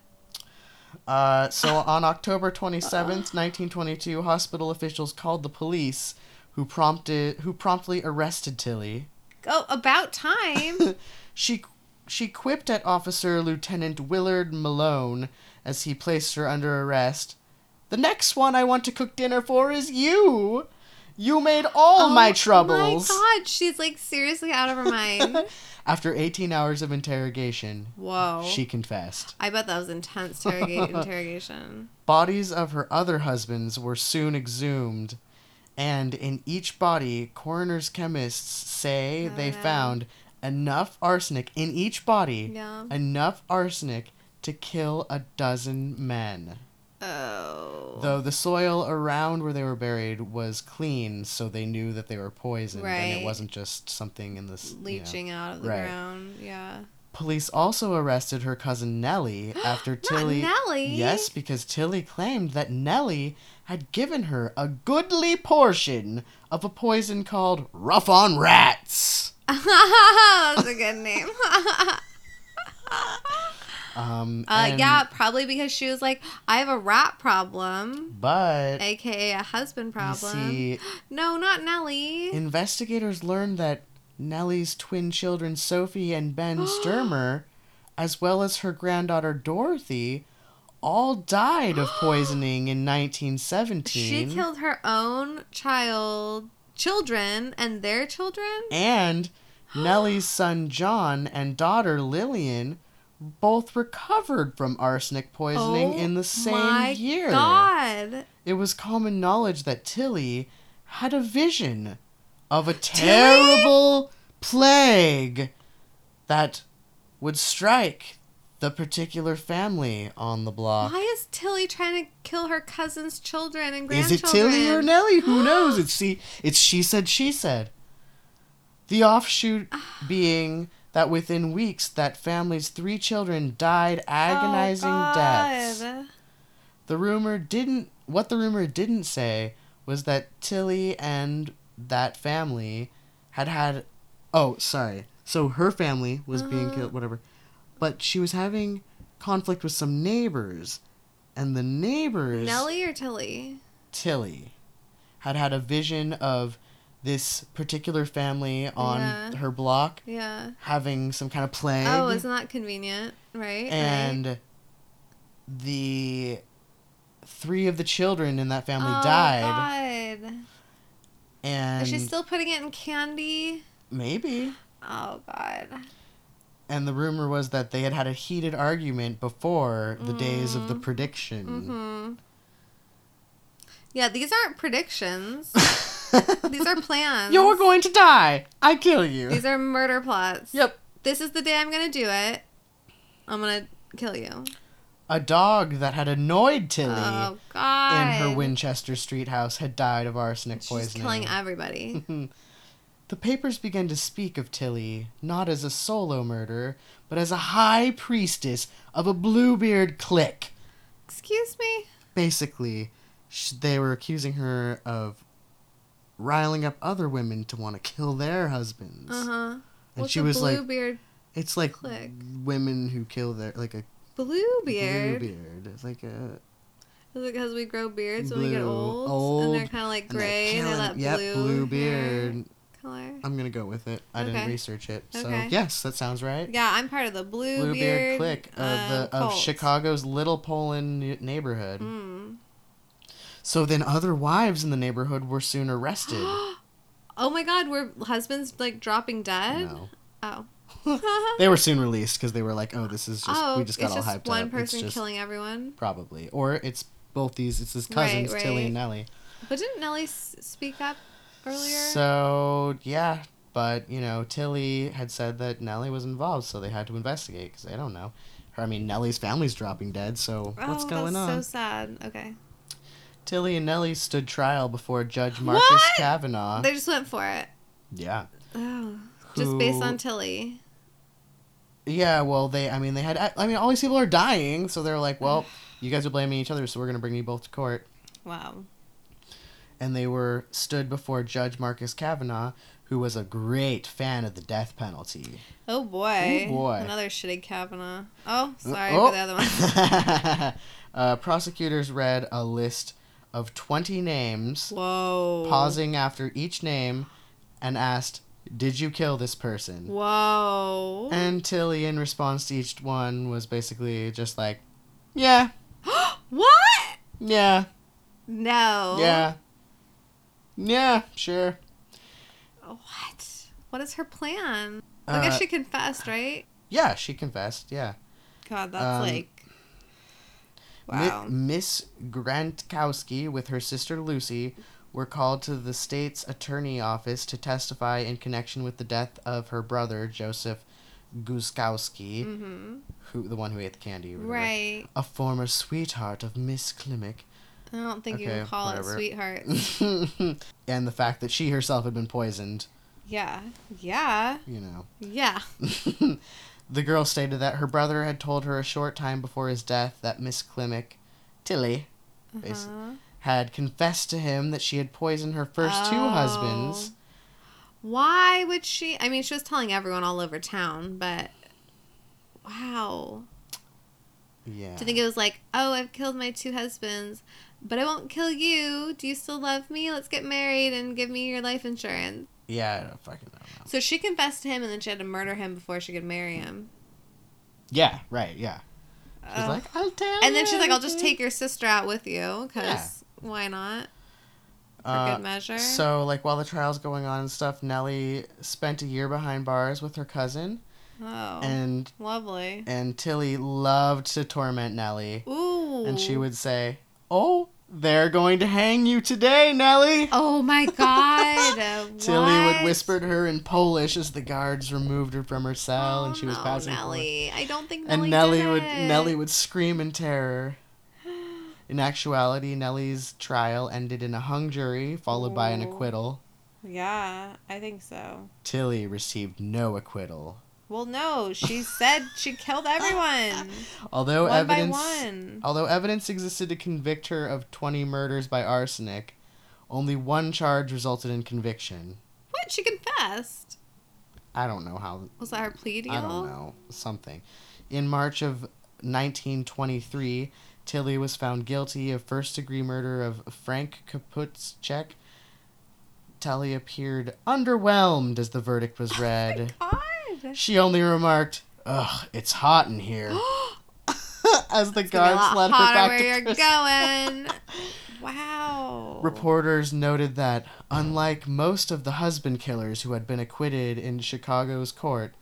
Uh, so on October 27th, 1922, hospital officials called the police, who prompted who promptly arrested Tilly. Oh, about time. [LAUGHS] She she quipped at Officer Lieutenant Willard Malone as he placed her under arrest. The next one I want to cook dinner for is you. You made all oh my troubles. Oh my god, she's like seriously out of her mind. [LAUGHS] After 18 hours of interrogation, Whoa. she confessed. I bet that was intense interrogate- [LAUGHS] interrogation. Bodies of her other husbands were soon exhumed, and in each body, coroner's chemists say oh, they yeah. found enough arsenic in each body, Yeah. enough arsenic to kill a dozen men. Oh. Though the soil around where they were buried was clean, so they knew that they were poisoned, and it wasn't just something in this. you know. Leaching out of the right. ground. Yeah. Police also arrested her cousin Nellie [GASPS] after Tilly. Nellie? Yes, because Tilly claimed that Nellie had given her a goodly portion of a poison called Rough on Rats. [LAUGHS] That's a good name. [LAUGHS] [LAUGHS] Um, uh, yeah, probably because she was like, I have a rat problem, But aka a husband problem. see, [GASPS] no, not Nellie. investigators learned that Nellie's twin children Sophie and Ben [GASPS] Sturmer, as well as her granddaughter Dorothy, all died of [GASPS] poisoning in 1917. She killed her own child, children, and their children. And Nellie's son John and daughter Lillian both recovered from arsenic poisoning Oh in the oh same my year. God. It was common knowledge that Tilly had a vision of a terrible plague that would strike the particular family on the block. Why is Tilly trying to kill her cousin's children and grandchildren? Is it Tilly or Nellie? Who [GASPS] knows? It's see, it's she said, she said. The offshoot ah. being that within weeks, that family's three children died agonizing oh, deaths. The rumor didn't. What the rumor didn't say was that Tilly and that family had had. Oh, sorry. So her family was being Uh-huh. killed, whatever. But she was having conflict with some neighbors, and the neighbors Nellie or Tilly? Tilly had had a vision of this particular family on Yeah. her block Yeah. having some kind of plague. Oh, isn't that convenient? Right. right. and the three of the children in that family oh, died. God. And Is she still putting it in candy? maybe. Oh God. And the rumor was that they had had a heated argument before the days of the Mm. prediction. Mm-hmm. Yeah, these aren't predictions. [LAUGHS] these are plans. You're going to die. I kill you. These are murder plots. Yep. This is the day I'm gonna do it. I'm gonna kill you. A dog that had annoyed Tilly Oh in her Winchester Street house had died of arsenic She's poisoning. killing everybody. [LAUGHS] The papers began to speak of Tilly not as a solo murderer, but as a high priestess of a Bluebeard clique. Excuse me. Basically, sh- they were accusing her of riling up other women to want to kill their husbands. Uh huh. And What's she a was like, it's like clique? women who kill their like a Bluebeard. Bluebeard. It's like a Is it because we grow beards when we get old? Old, And they're kind of like and they're gray and, they killing- let yep, blue. blue beard. Color. I'm gonna go with it. I didn't research it, so Okay. yes, that sounds right. Yeah, I'm part of the Bluebeard. Bluebeard clique of um, the of. Chicago's Little Poland neighborhood. Mm. So then other wives in the neighborhood were soon arrested. [GASPS] Oh my God, were husbands like dropping dead? no. Oh. [LAUGHS] They were soon released because they were like, "Oh, this is just oh, we just got all just hyped one up." person it's just killing everyone. probably, or it's both these. It's his Right, cousins, Tilly and Nellie. But didn't Nellie s- speak up earlier? So yeah, but you know, Tilly had said that Nellie was involved, so they had to investigate because they don't know. Her, I mean, Nellie's family's dropping dead, so what's oh, going that's on? so sad. Okay. Tilly and Nellie stood trial before Judge Marcus What? Kavanagh. They just went for it. yeah. Oh. Just based on Tilly. Yeah, well, they, I mean, they had, I mean, all these people are dying, so they're like, well, you guys are blaming each other, so we're going to bring you both to court. Wow. And they were stood before Judge Marcus Kavanagh, who was a great fan of the death penalty. Oh boy. Oh, boy. Another shitty Kavanaugh. Oh, sorry Oh. for the other one. [LAUGHS] uh, prosecutors read a list of 20 names, Whoa. pausing after each name, and asked, Did you kill this person? Whoa. And Tilly, in response to each one, was basically just like, Yeah, [GASPS] what? yeah, No. yeah, yeah, sure. What? What is her plan? I Uh, guess she confessed, right? Yeah, she confessed, yeah. God, that's um, like. Mi- Miss Grantkowski, with her sister Lucy, were called to the state's attorney office to testify in connection with the death of her brother, Joseph Guskowski, mm-hmm. who the one who ate the candy. Right. A former sweetheart of Miss Klimek. I don't think you Okay, can call whatever. it sweetheart. [LAUGHS] and the fact that she herself had been poisoned, yeah. Yeah. you know. Yeah. [LAUGHS] the girl stated that her brother had told her a short time before his death that Miss Klimek, Tilly, Uh-huh. had confessed to him that she had poisoned her first two husbands. Why would she? I mean, she was telling everyone all over town, but wow. Yeah. Do you think it was like, oh, I've killed my two husbands, but I won't kill you. Do you still love me? Let's get married and give me your life insurance. Yeah, I don't fucking know. So she confessed to him, and then she had to murder him before she could marry him. Yeah, right, yeah. She's Ugh. like, I'll tell and then she's like, I'll just take your sister out with you, because Yeah. why not? For Uh, good measure. So, like, while the trial's going on and stuff, Nellie spent a year behind bars with her cousin, oh, and lovely. and Tilly loved to torment Nellie, Ooh. and she would say, "Oh, they're going to hang you today, Nellie." Oh my god. [LAUGHS] Tilly would whisper to her in Polish as the guards removed her from her cell, and Oh, she was no, passing forward. Nellie. I don't think and Nelly Nellie did would. Nellie would scream in terror. In actuality, Nellie's trial ended in a hung jury, followed by an Oh. acquittal. Yeah, I think so. Tilly received no acquittal. Well, no, she said she killed everyone [LAUGHS] Although one by evidence one. although evidence existed to convict her of 20 murders by arsenic, only one charge resulted in conviction. What? She confessed. I don't know how Was that her plea deal? I don't know. Something. In March of 1923, Tilly was found guilty of first degree murder of Frank Kaputschek. Tilly appeared underwhelmed as the verdict was oh read. She only remarked, Ugh, it's hot in here. [GASPS] [LAUGHS] as the It's gonna be a guards led her back where to you're prison. going. [LAUGHS] wow. Reporters noted that, unlike most of the husband killers who had been acquitted in Chicago's court,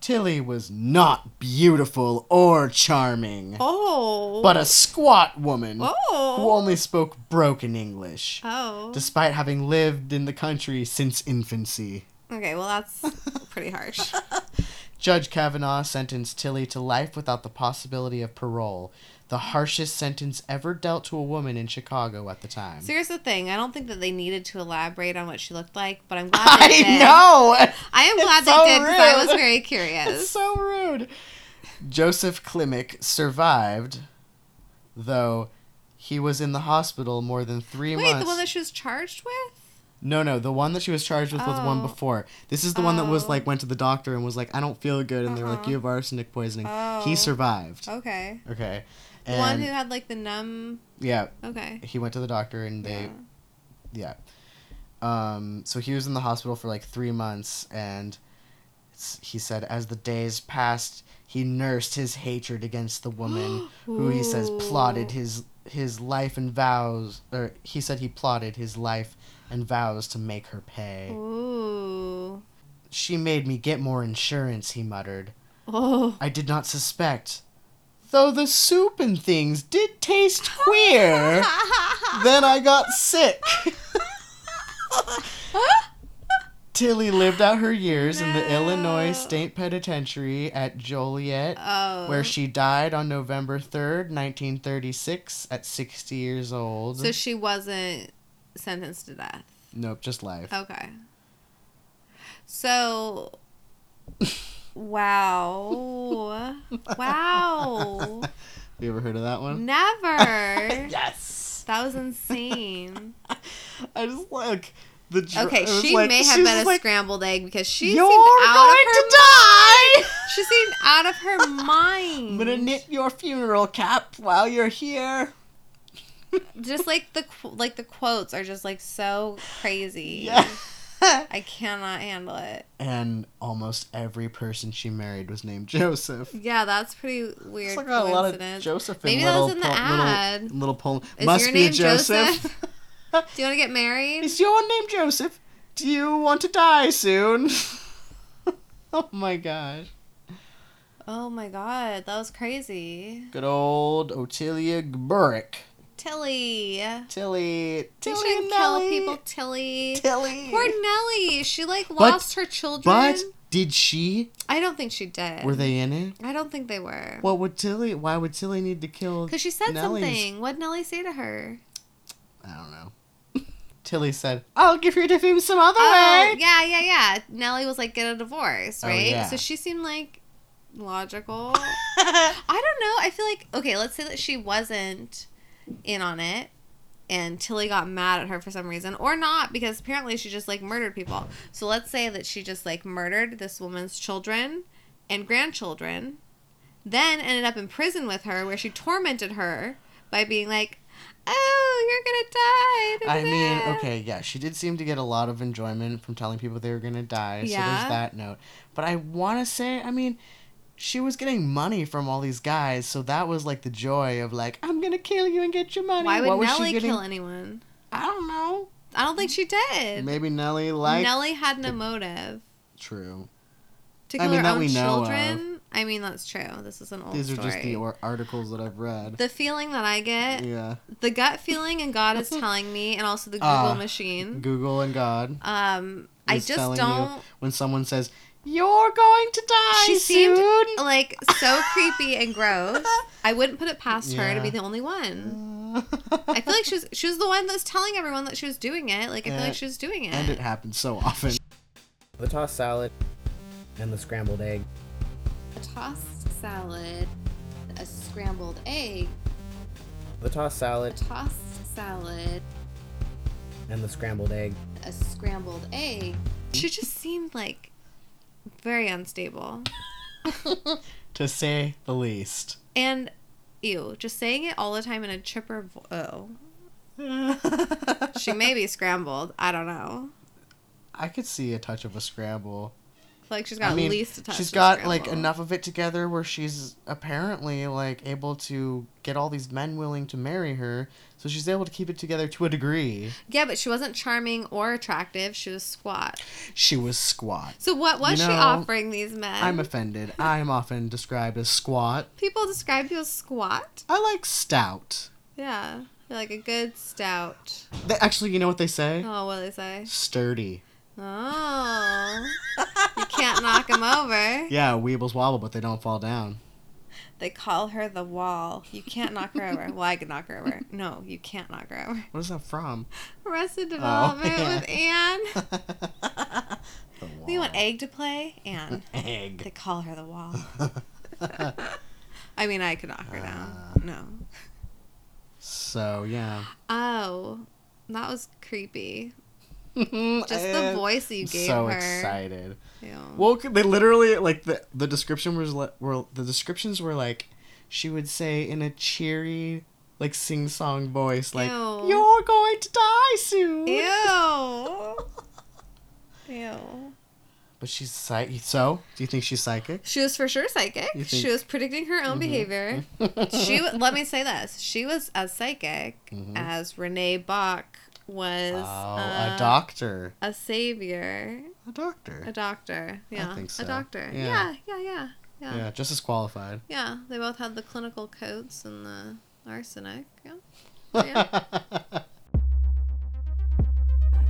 Tilly was not beautiful or charming, Oh. but a squat woman Oh. who only spoke broken English, Oh. despite having lived in the country since infancy. Okay, well that's pretty harsh. [LAUGHS] Judge Kavanagh sentenced Tilly to life without the possibility of parole, the harshest sentence ever dealt to a woman in Chicago at the time. So here's the thing. I don't think that they needed to elaborate on what she looked like, but I'm glad [LAUGHS] they I did. know! I am It's glad so they did because I was very [LAUGHS] It's curious. so rude. Joseph Klimek survived, though he was in the hospital more than three Wait, months. the one that she was charged with? No, no, the one that she was charged with was the one Oh. before. This is the one that was Oh. like went to the doctor and was like, "I don't feel good," and they were like, Uh-huh. "You have arsenic poisoning." Oh. He survived. Okay. Okay, The and one who had like the numb. yeah, Okay. he went to the doctor and they Yeah. yeah. Um, so he was in the hospital for like three months, and s- he said as the days passed, he nursed his hatred against the woman [GASPS] who he says plotted Ooh. his his life and vows, or he said he plotted his life and vows to make her pay. Ooh. She made me get more insurance, he muttered. Oh. I did not suspect. Though the soup and things did taste queer, [LAUGHS] then I got sick. [LAUGHS] [LAUGHS] Tilly lived out her years in the Illinois State Penitentiary at Joliet, Oh. where she died on November 3rd, 1936, at 60 years old. So she wasn't sentenced to death. nope, just life. Okay. So. [LAUGHS] Wow. Wow. [LAUGHS] You ever heard of that one? Never. [LAUGHS] yes. That was insane. I just like the. dr- Okay, she like- may have been a like, scrambled egg because she You're seemed out going of her to die. [LAUGHS] She seemed out of her mind. [LAUGHS] I'm gonna knit your funeral cap while you're here. Just like the like the quotes are just like so crazy. Yeah. [LAUGHS] I cannot handle it. and almost every person she married was named Joseph. Yeah, that's pretty weird. It's like a lot of. Joseph Maybe in that was in the po- ad. little little poem. Must be Joseph. Joseph? [LAUGHS] Do you want to get married? Is your name Joseph? Do you want to die soon? [LAUGHS] oh my gosh. Oh my god, that was crazy. Good old Otilia Gburick. Tilly. Tilly. Tilly shouldn't and kill Nellie. people, Tilly. Tilly. Poor Nellie. She like lost her children. But did she? I don't think she did. Were they in it? I don't think they were. What would Tilly? Why would Tilly need to kill? Because she said Nellie's- something. What'd Nellie say to her? I don't know. Tilly said, "I'll give you to him some other Oh, way." yeah, yeah, yeah. Nellie was like, get a divorce, Oh, right? yeah. So she seemed like logical. [LAUGHS] I don't know. I feel like, okay, let's say that she wasn't in on it and Tilly got mad at her for some reason, or not, because apparently she just like murdered people. So let's say that she just like murdered this woman's children and grandchildren, then ended up in prison with her where she tormented her by being like, oh, you're gonna die. I mean, da-da-da." okay, yeah, she did seem to get a lot of enjoyment from telling people they were gonna die. Yeah. So there's that note. But I want to say, I mean, she was getting money from all these guys, so that was like the joy of like, I'm gonna kill you and get your money. Why would What Nellie getting- kill anyone? I don't know. I don't think she did. Maybe Nellie liked. Nellie had no motive True. to I kill mean, her own know of. Children. I mean, that's true. This is an old These are story. just the or- articles that I've read. the feeling that I get, yeah. the gut feeling, and God is [LAUGHS] telling me, and also the Google Ah, machine. Google and God. Um, I just don't. when someone says you're going to die She seemed soon. like so creepy and gross. [LAUGHS] I wouldn't put it past her to be the only one. [LAUGHS] I feel like she was she was the one that's telling everyone that she was doing it. Like I feel like she was doing it. and it happens so often. The tossed salad and the scrambled egg. A tossed salad, a scrambled egg, The tossed a salad tossed salad, and the scrambled egg. a scrambled egg. She just seemed like very unstable. [LAUGHS] to say the least. And ew, just saying it all the time in a chipper. Vo- oh, [LAUGHS] she may be scrambled. I don't know. I could see a touch of a scramble. Like she's got I mean, at least a touch. she's got like enough of it together where she's apparently like able to get all these men willing to marry her, so she's able to keep it together to a degree. Yeah, but she wasn't charming or attractive. She was squat. She was squat. So what was You she offering these men? I'm offended. I'm often described as squat. People describe you as squat. I like stout. Yeah, you're like a good stout. They, actually, you know what they say? Oh, what do they say? Sturdy. Oh, you can't knock him over. Yeah, weebles wobble, but they don't fall down. They call her the wall. You can't knock her over. Well, I can knock her over. No, you can't knock her over. What is that from? Arrested Development yeah. with Anne. [LAUGHS] we want. Egg to play? Anne. Egg. They call her the wall. [LAUGHS] I mean, I could knock her down. Uh. No. so yeah. Oh, that was creepy. [LAUGHS] Just the voice you gave so her. excited. Ew. Well, they literally like the the description was were the descriptions were like she would say in a cheery like sing song voice like Ew. you're going to die soon. Ew. [LAUGHS] Ew. But she's psychic. So, do you think she's psychic? She was for sure psychic. Think- Mm-hmm. She was predicting her own behavior. she w- let me [LAUGHS] say this. She was as psychic Mhm. as Renee Bach was Oh, uh, a doctor. a savior, A doctor. a doctor. Yeah, think so. a doctor. Yeah. Yeah, yeah, yeah, yeah. yeah, just as qualified. Yeah, they both had the clinical coats and the arsenic. Yeah. Yeah. [LAUGHS]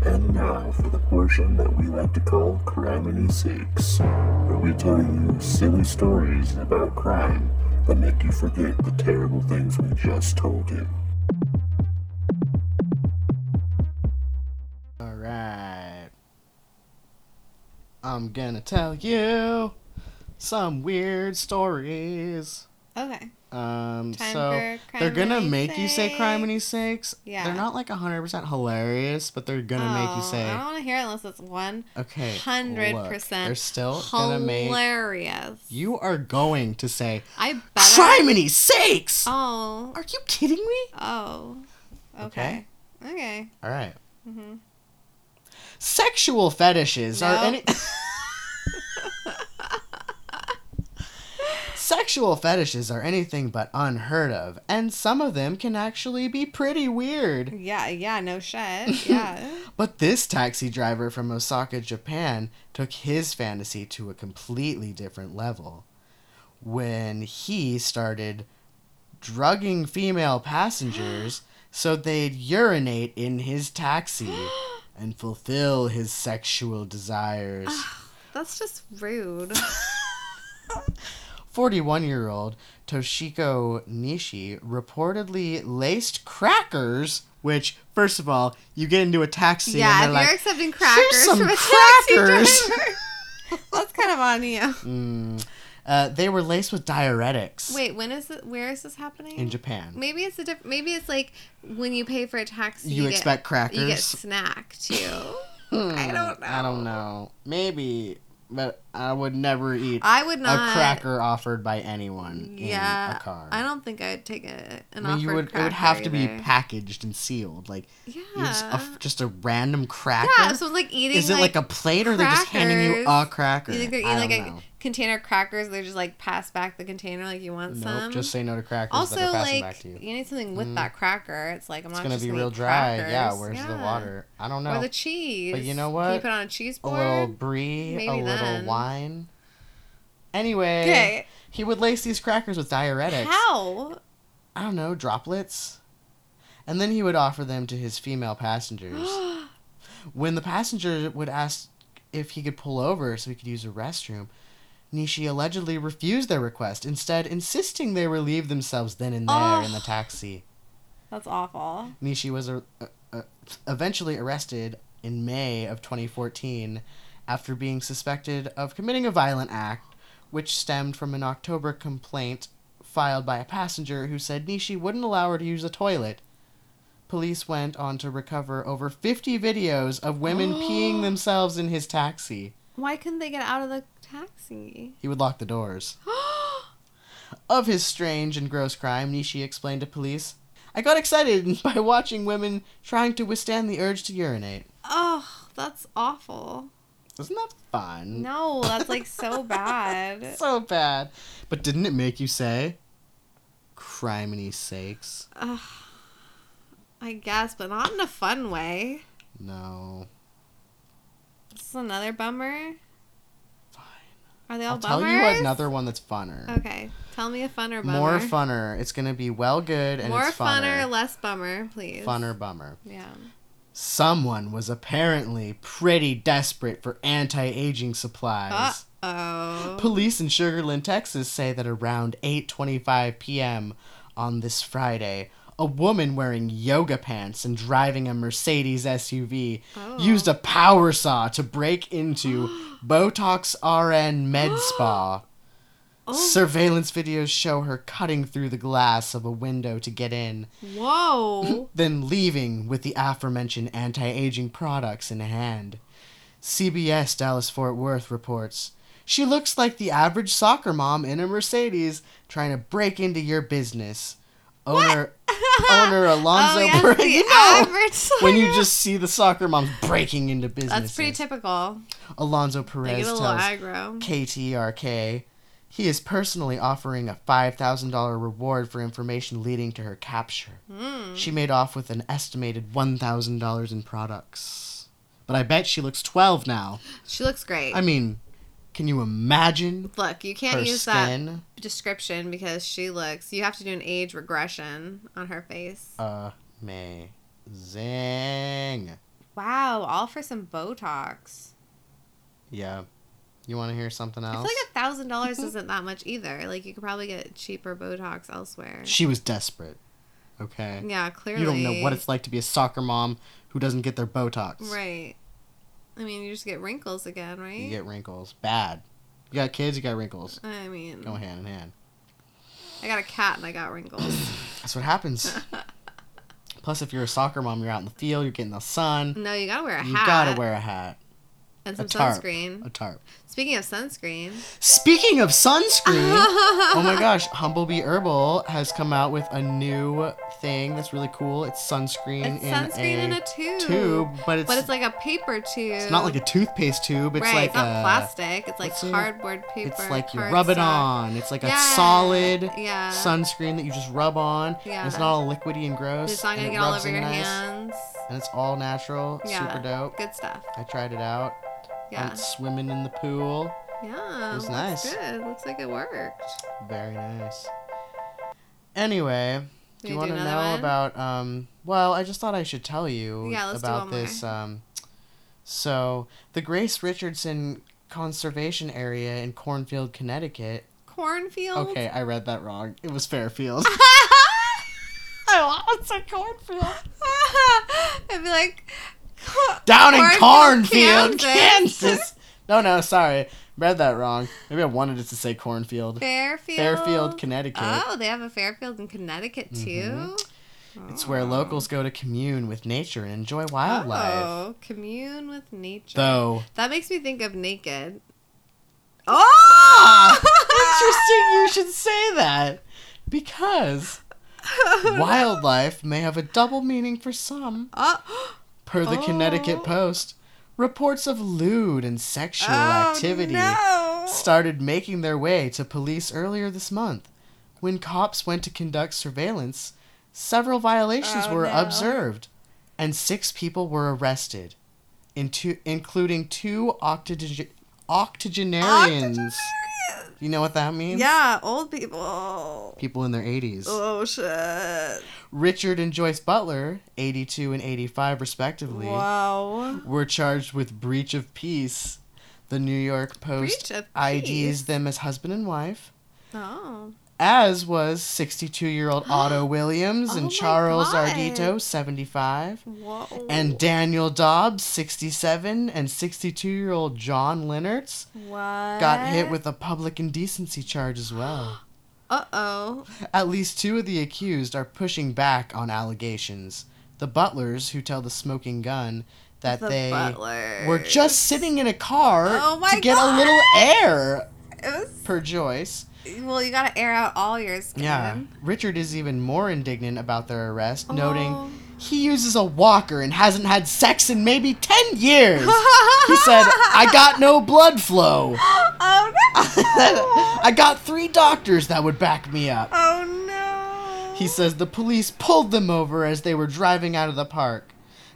And now for the portion that we like to call Criminy Sakes, where we tell you silly stories about crime that make you forget the terrible things we just told you. I'm gonna tell you some weird stories. Okay. Um, Time so they're gonna make you say Sakes. criminy sakes. Yeah. They're not like hundred percent hilarious, but they're gonna make you Oh, say, I don't want to hear it unless it's one okay, Hundred percent. They're still gonna make. hilarious. You are going to say I bet. better. criminy sakes. Oh. Are you kidding me? Oh. Okay. Okay. All right. hmm Sexual fetishes are any. [LAUGHS] Sexual fetishes are anything but unheard of, and some of them can actually be pretty weird. Yeah. Yeah. No shit. [LAUGHS] Yeah. But this taxi driver from Osaka, Japan, took his fantasy to a completely different level. When he started drugging female passengers [GASPS] so they'd urinate in his taxi [GASPS] [GASPS] and fulfill his sexual desires. That's just rude. [LAUGHS] 41 year old Toshiko Nishi reportedly laced crackers, which, first of all, you get into a taxi yeah. And you're they're accepting crackers some from a crackers." taxi driver, [LAUGHS] that's kind of on you. [LAUGHS] Mm. Uh, they were laced with diuretics Wait. When is it? Where is this happening? in Japan. Maybe it's a different. Maybe it's like when you pay for a taxi. You get- expect crackers? You get snack too. [LAUGHS] Hmm, I don't know. I don't know. Maybe, but I would never eat I would not. a cracker offered by anyone Yeah. in a car. I don't think I'd take a, an I mean, you would. It would have to be packaged and sealed. Like Yeah. just, a, just a random cracker. yeah. So it's like eating. Is it like, a plate or they're just handing you a cracker? You think they're I eating like don't a know. Container crackers? They're just like pass back the container like you want Nope, some. just say no to crackers also that are passing like back to you. need something with Mm. that cracker. It's like I'm It's not gonna be real dry. Yeah, crackers. where's the water? I don't know. Or the cheese. But you know Can what? you put it on a cheese board. a little brie, a Maybe little then. wine. Anyway, Okay. he would lace these crackers with diuretics. How? I don't know, droplets. And then he would offer them to his female passengers. [GASPS] when the passenger would ask if he could pull over so he could use a restroom, Nishi allegedly refused their request, instead insisting they relieve themselves then and there in the Oh. taxi. That's awful. Nishi was uh, uh, eventually arrested in May of 2014 after being suspected of committing a violent act, which stemmed from an October complaint filed by a passenger who said Nishi wouldn't allow her to use the toilet. Police went on to recover over 50 videos of women peeing [GASPS] themselves in his taxi. Why couldn't they get out of the taxi? He would lock the doors. [GASPS] of his strange and gross crime, Nishi explained to police. I got excited [LAUGHS] by watching women trying to withstand the urge to urinate. Oh, that's awful. Isn't that fun? No, that's like so [LAUGHS] bad. So bad. But didn't it make you say, criminy sakes? Ugh. I guess, but not in a fun way. No. This is another bummer. Are they all I'll tell bummers? you another one that's funner. Okay, tell me a funner bummer. More funner. It's gonna be well good and More it's funner, funner. less bummer, please. Funner bummer. Yeah. Someone was apparently pretty desperate for anti-aging supplies. Uh oh. Police in Sugarland, Texas say that around 8:25 p.m. on this Friday, a woman wearing yoga pants and driving a Mercedes SUV Oh. used a power saw to break into [GASPS] Botox RN Med [GASPS] Spa. Oh. Surveillance videos show her cutting through the glass of a window to get in, Whoa. [CLEARS THROAT] then leaving with the aforementioned anti aging products in hand. CBS Dallas Fort Worth reports She looks like the average soccer mom in a Mercedes trying to break into your business. Owner owner [LAUGHS] Alonzo oh, yes, Perez. [LAUGHS] You know, [LAUGHS] when you just see the soccer moms breaking into business. That's pretty typical. Alonzo Perez tells aggro. KTRK he is personally offering a $5,000 reward for information leading to her capture. Hmm. She made off with an estimated $1,000 in products. But I bet she looks 12 now. She looks great. I mean, can you imagine Look, you can't use skin? that description because she looks. You have to do an age regression on her face. Uh, amazing. Wow, all for some Botox. Yeah. You want to hear something I feel else? like a thousand dollars isn't that much either. Like you could probably get cheaper Botox elsewhere. she was desperate. Okay? Yeah, clearly. You don't know what it's like to be a soccer mom who doesn't get their Botox. Right. I mean, you just get wrinkles again, right? You get wrinkles. Bad. You got kids, you got wrinkles. I mean, Go hand in hand. I got a cat and I got wrinkles. [COUGHS] That's what happens. [LAUGHS] Plus, if you're a soccer mom, you're out in the field, you're getting the sun. no, you gotta wear a hat. You gotta wear a hat, and a tarp, sunscreen. a tarp. Speaking of sunscreen, Speaking of sunscreen, [LAUGHS] oh my gosh, Humblebee Herbal has come out with a new thing that's really cool. It's sunscreen, it's in, sunscreen a in a tube. tube, but it's, but it's like a paper tube. it's not like a toothpaste tube. It's right, like it's not a, plastic. It's like cardboard paper. It's like you rub it on. It's like a solid yeah. sunscreen that you just rub on. Yeah. And it's not all liquidy and gross. It's not gonna get all over your nice, hands. And it's all natural. Yeah, Super dope. Good stuff. I tried it out. Yeah. Went swimming in the pool. Yeah. It was nice. Good. Looks like it worked. Very nice. Anyway, do You you want to know one? about um well, I just thought I should tell you Yeah, about one more. this um so the Grace Richardson Conservation Area in Cornfield, Connecticut. Cornfield. Okay, I read that wrong. It was Fairfield. [LAUGHS] [LAUGHS] I almost said cornfield. [LAUGHS] I'd be like. [LAUGHS] Down in Cornfield, Cornfield, Kansas. No, no, sorry. Read that wrong. Maybe I wanted it to say cornfield. Fairfield. Fairfield, Connecticut. Oh, they have a Fairfield in Connecticut mm-hmm. too. It's where locals go to commune with nature and enjoy wildlife. Oh, commune with nature. Though That makes me think of naked. Oh! Ah! interesting you should say that. Because [LAUGHS] wildlife may have a double meaning for some. Oh, Per the Connecticut Oh. Post, reports of lewd and sexual oh, activity No. started making their way to police earlier this month. When cops went to conduct surveillance, several violations Oh, were no. observed, and six people were arrested, into, including two octogen- octogenarians. You know what that means? Yeah, old people. People in their 80s. Oh shit. Richard and Joyce Butler, 82 and 85 respectively, Wow. were charged with breach of peace. The New York Post IDs peace? them as husband and wife, Oh. As was 62 year old [GASPS] Otto Williams Oh and Charles God. Ardito, 75, Whoa. and Daniel Dobbs, 67, and 62 year old John what? got hit with a public indecency charge as well. [GASPS] Uh oh. At least two of the accused are pushing back on allegations. The butlers, who tell the smoking gun that The they butler. were just sitting in a car Oh to get God. a little air. Was per Joyce. Well. You gotta air out all your yours. Yeah. Richard is even more indignant about their arrest, Oh. noting he uses a walker and hasn't had sex in maybe 10 years. [LAUGHS] he said, I got no blood flow. [LAUGHS] Oh no! [LAUGHS] I got three doctors that would back me up. oh no! He says the police pulled them over as they were driving out of the park.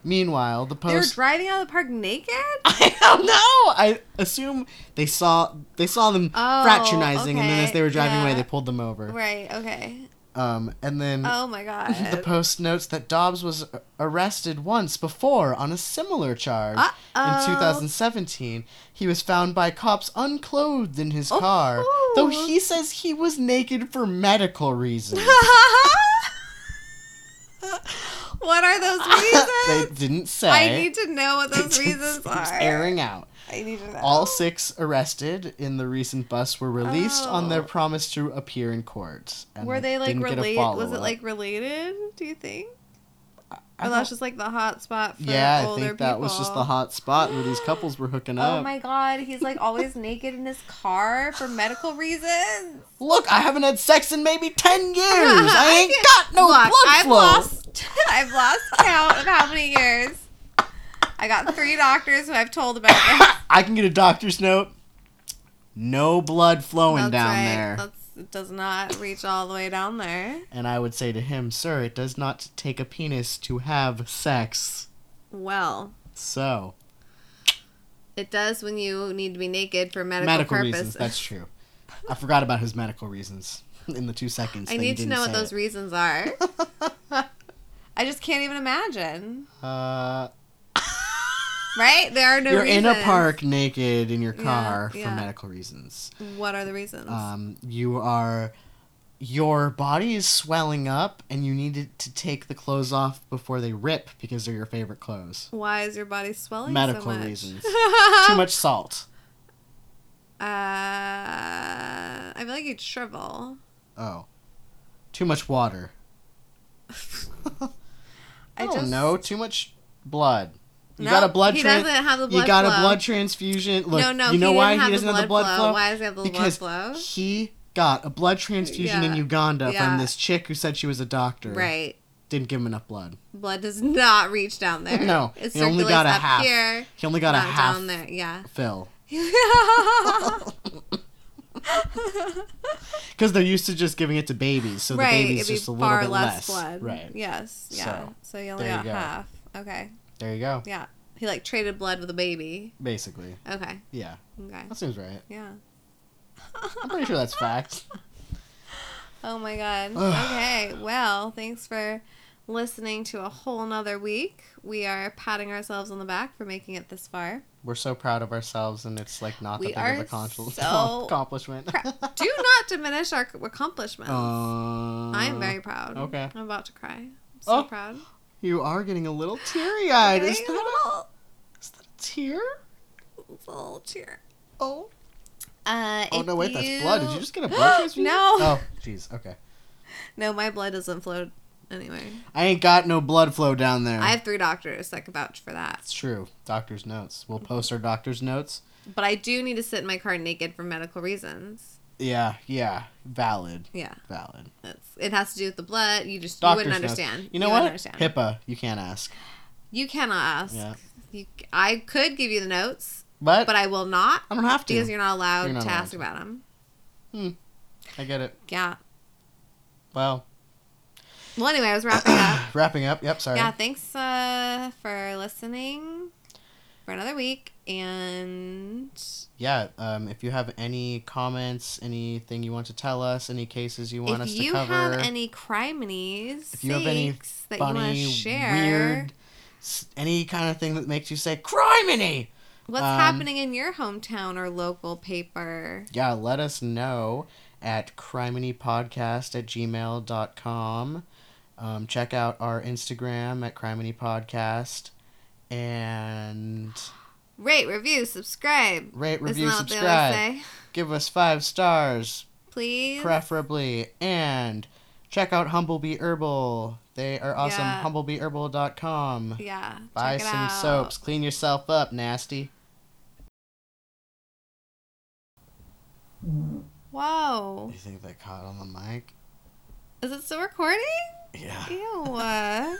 Meanwhile, the post they were driving out of the park naked. [LAUGHS] I don't know. I assume they saw they saw them Oh, fraternizing, and then as they were driving away, they pulled them over. Right. Okay. Um, and then Oh my [LAUGHS] god. the post notes that Dobbs was arrested once before on a similar charge Uh-oh. in 2017. He was found by cops unclothed in his car, though Oh. he says he was naked for medical reasons. [LAUGHS] [LAUGHS] what are those [LAUGHS] reasons? they didn't say. I need to know what those reasons are. airing out. I need to know. All six arrested in the recent bust were released on their Oh. promise to appear in court. Were they like didn't get a related? Was it like related? Do you think? I Or that's just like the hot spot for yeah, I think that was just the people? hot spot where these couples were hooking oh up. Oh my god, he's like always naked in his car for medical reasons. Look, I haven't had sex in maybe ten years. [LAUGHS] I ain't can't- got no Look, blood I've flow. lost [LAUGHS] I've lost count of how many years. I got three doctors who I've told about [COUGHS] this. I can get a doctor's note. No blood flowing That's down right. there. That's, it does not reach all the way down there. And I would say to him, sir, it does not take a penis to have sex. Well, So, it does when you need to be naked for medical, medical purposes. reasons. That's true. I forgot about his medical reasons [LAUGHS] in the two seconds. I need to know what those it. reasons are. [LAUGHS] I just can't even imagine. Uh, Right? There are no you're in a park naked in your Yeah, car for yeah. medical reasons. What are the reasons? Um, you are, your body is swelling up, and you need to take the clothes off before they rip because they're your favorite clothes. Why is your body swelling medical so much? reasons. [LAUGHS] Too much salt. Uh, I feel like you'd shrivel. Oh, too much water. [LAUGHS] [LAUGHS] I, I don't just- know. Too much blood. You No, got a blood he tran- doesn't have the blood. You got a blood transfusion. Look, no, no, you know he why he doesn't have the blood flow? Why does he have the because blood flow? he got a blood transfusion in Uganda yeah. from this chick who said she was a doctor. Right. Didn't give him enough blood. Blood does not reach down there. No, it he only got a up half. here, He only got a half down there. Yeah. fill. [LAUGHS] Because they're used to just giving it to babies, so right. the baby's just a little far bit less, less. blood. Right. Yes. Yeah. So, So, you only you got go. half. Okay. There you go. Yeah. He like traded blood with a baby. Basically. Okay. Yeah. Okay. That seems right. Yeah. I'm pretty sure that's fact. [LAUGHS] Oh my god. [SIGHS] okay. Well, thanks for listening to a whole nother week. We are patting ourselves on the back for making it this far. We're so proud of ourselves, and it's like not We that big of a con- so [LAUGHS] accomplishment. Do not diminish our accomplishments. [LAUGHS] Uh, I am very proud. okay. I'm about to cry. I'm so Oh, proud. You are getting a little teary-eyed. Is a that a, is that a tear? little tear. Oh. Uh, Oh no! Wait, that's blood. Did you just get a [GASPS] blood transfusion? No. Oh, [LAUGHS] jeez. Okay. No, my blood doesn't flow anyway. I ain't got no blood flow down there. I have three doctors that can vouch for that. It's true. Doctor's notes. We'll post our doctor's notes. But I do need to sit in my car naked for medical reasons. Yeah, yeah. Valid. Yeah, Valid. that's it. Has to do with the blood. You just Doctor's you wouldn't notes. understand. You know wouldn't what? Understand. HIPAA. You can't ask. You cannot ask. Yeah. You, I could give you the notes, But, but I will not I don't have to. because you're not allowed You're not to allowed ask to. about them. Hmm. I get it. Yeah. Well, Well, anyway, I was wrapping up. [COUGHS] wrapping up. Yep. Sorry. Yeah, thanks uh, for listening for another week. And yeah, um, if you have any comments, anything you want to tell us, any cases you want if us to you cover, have any criminies if you have any that you want funny, to share, weird, any kind of thing that makes you say criminy, what's um, happening in your hometown or local paper? yeah, let us know at criminiepodcast at gmail.com. Um, check out our Instagram at criminiepodcast and Rate, review, subscribe. rate, review, subscribe. Give us five stars. Please. preferably. And check out Humblebee Herbal. They are awesome. Yeah. HumblebeeHerbal.com. Yeah. Buy some out. soaps. Clean yourself up, nasty. Whoa. You think they caught on the mic? Is it still recording? Yeah. Ew.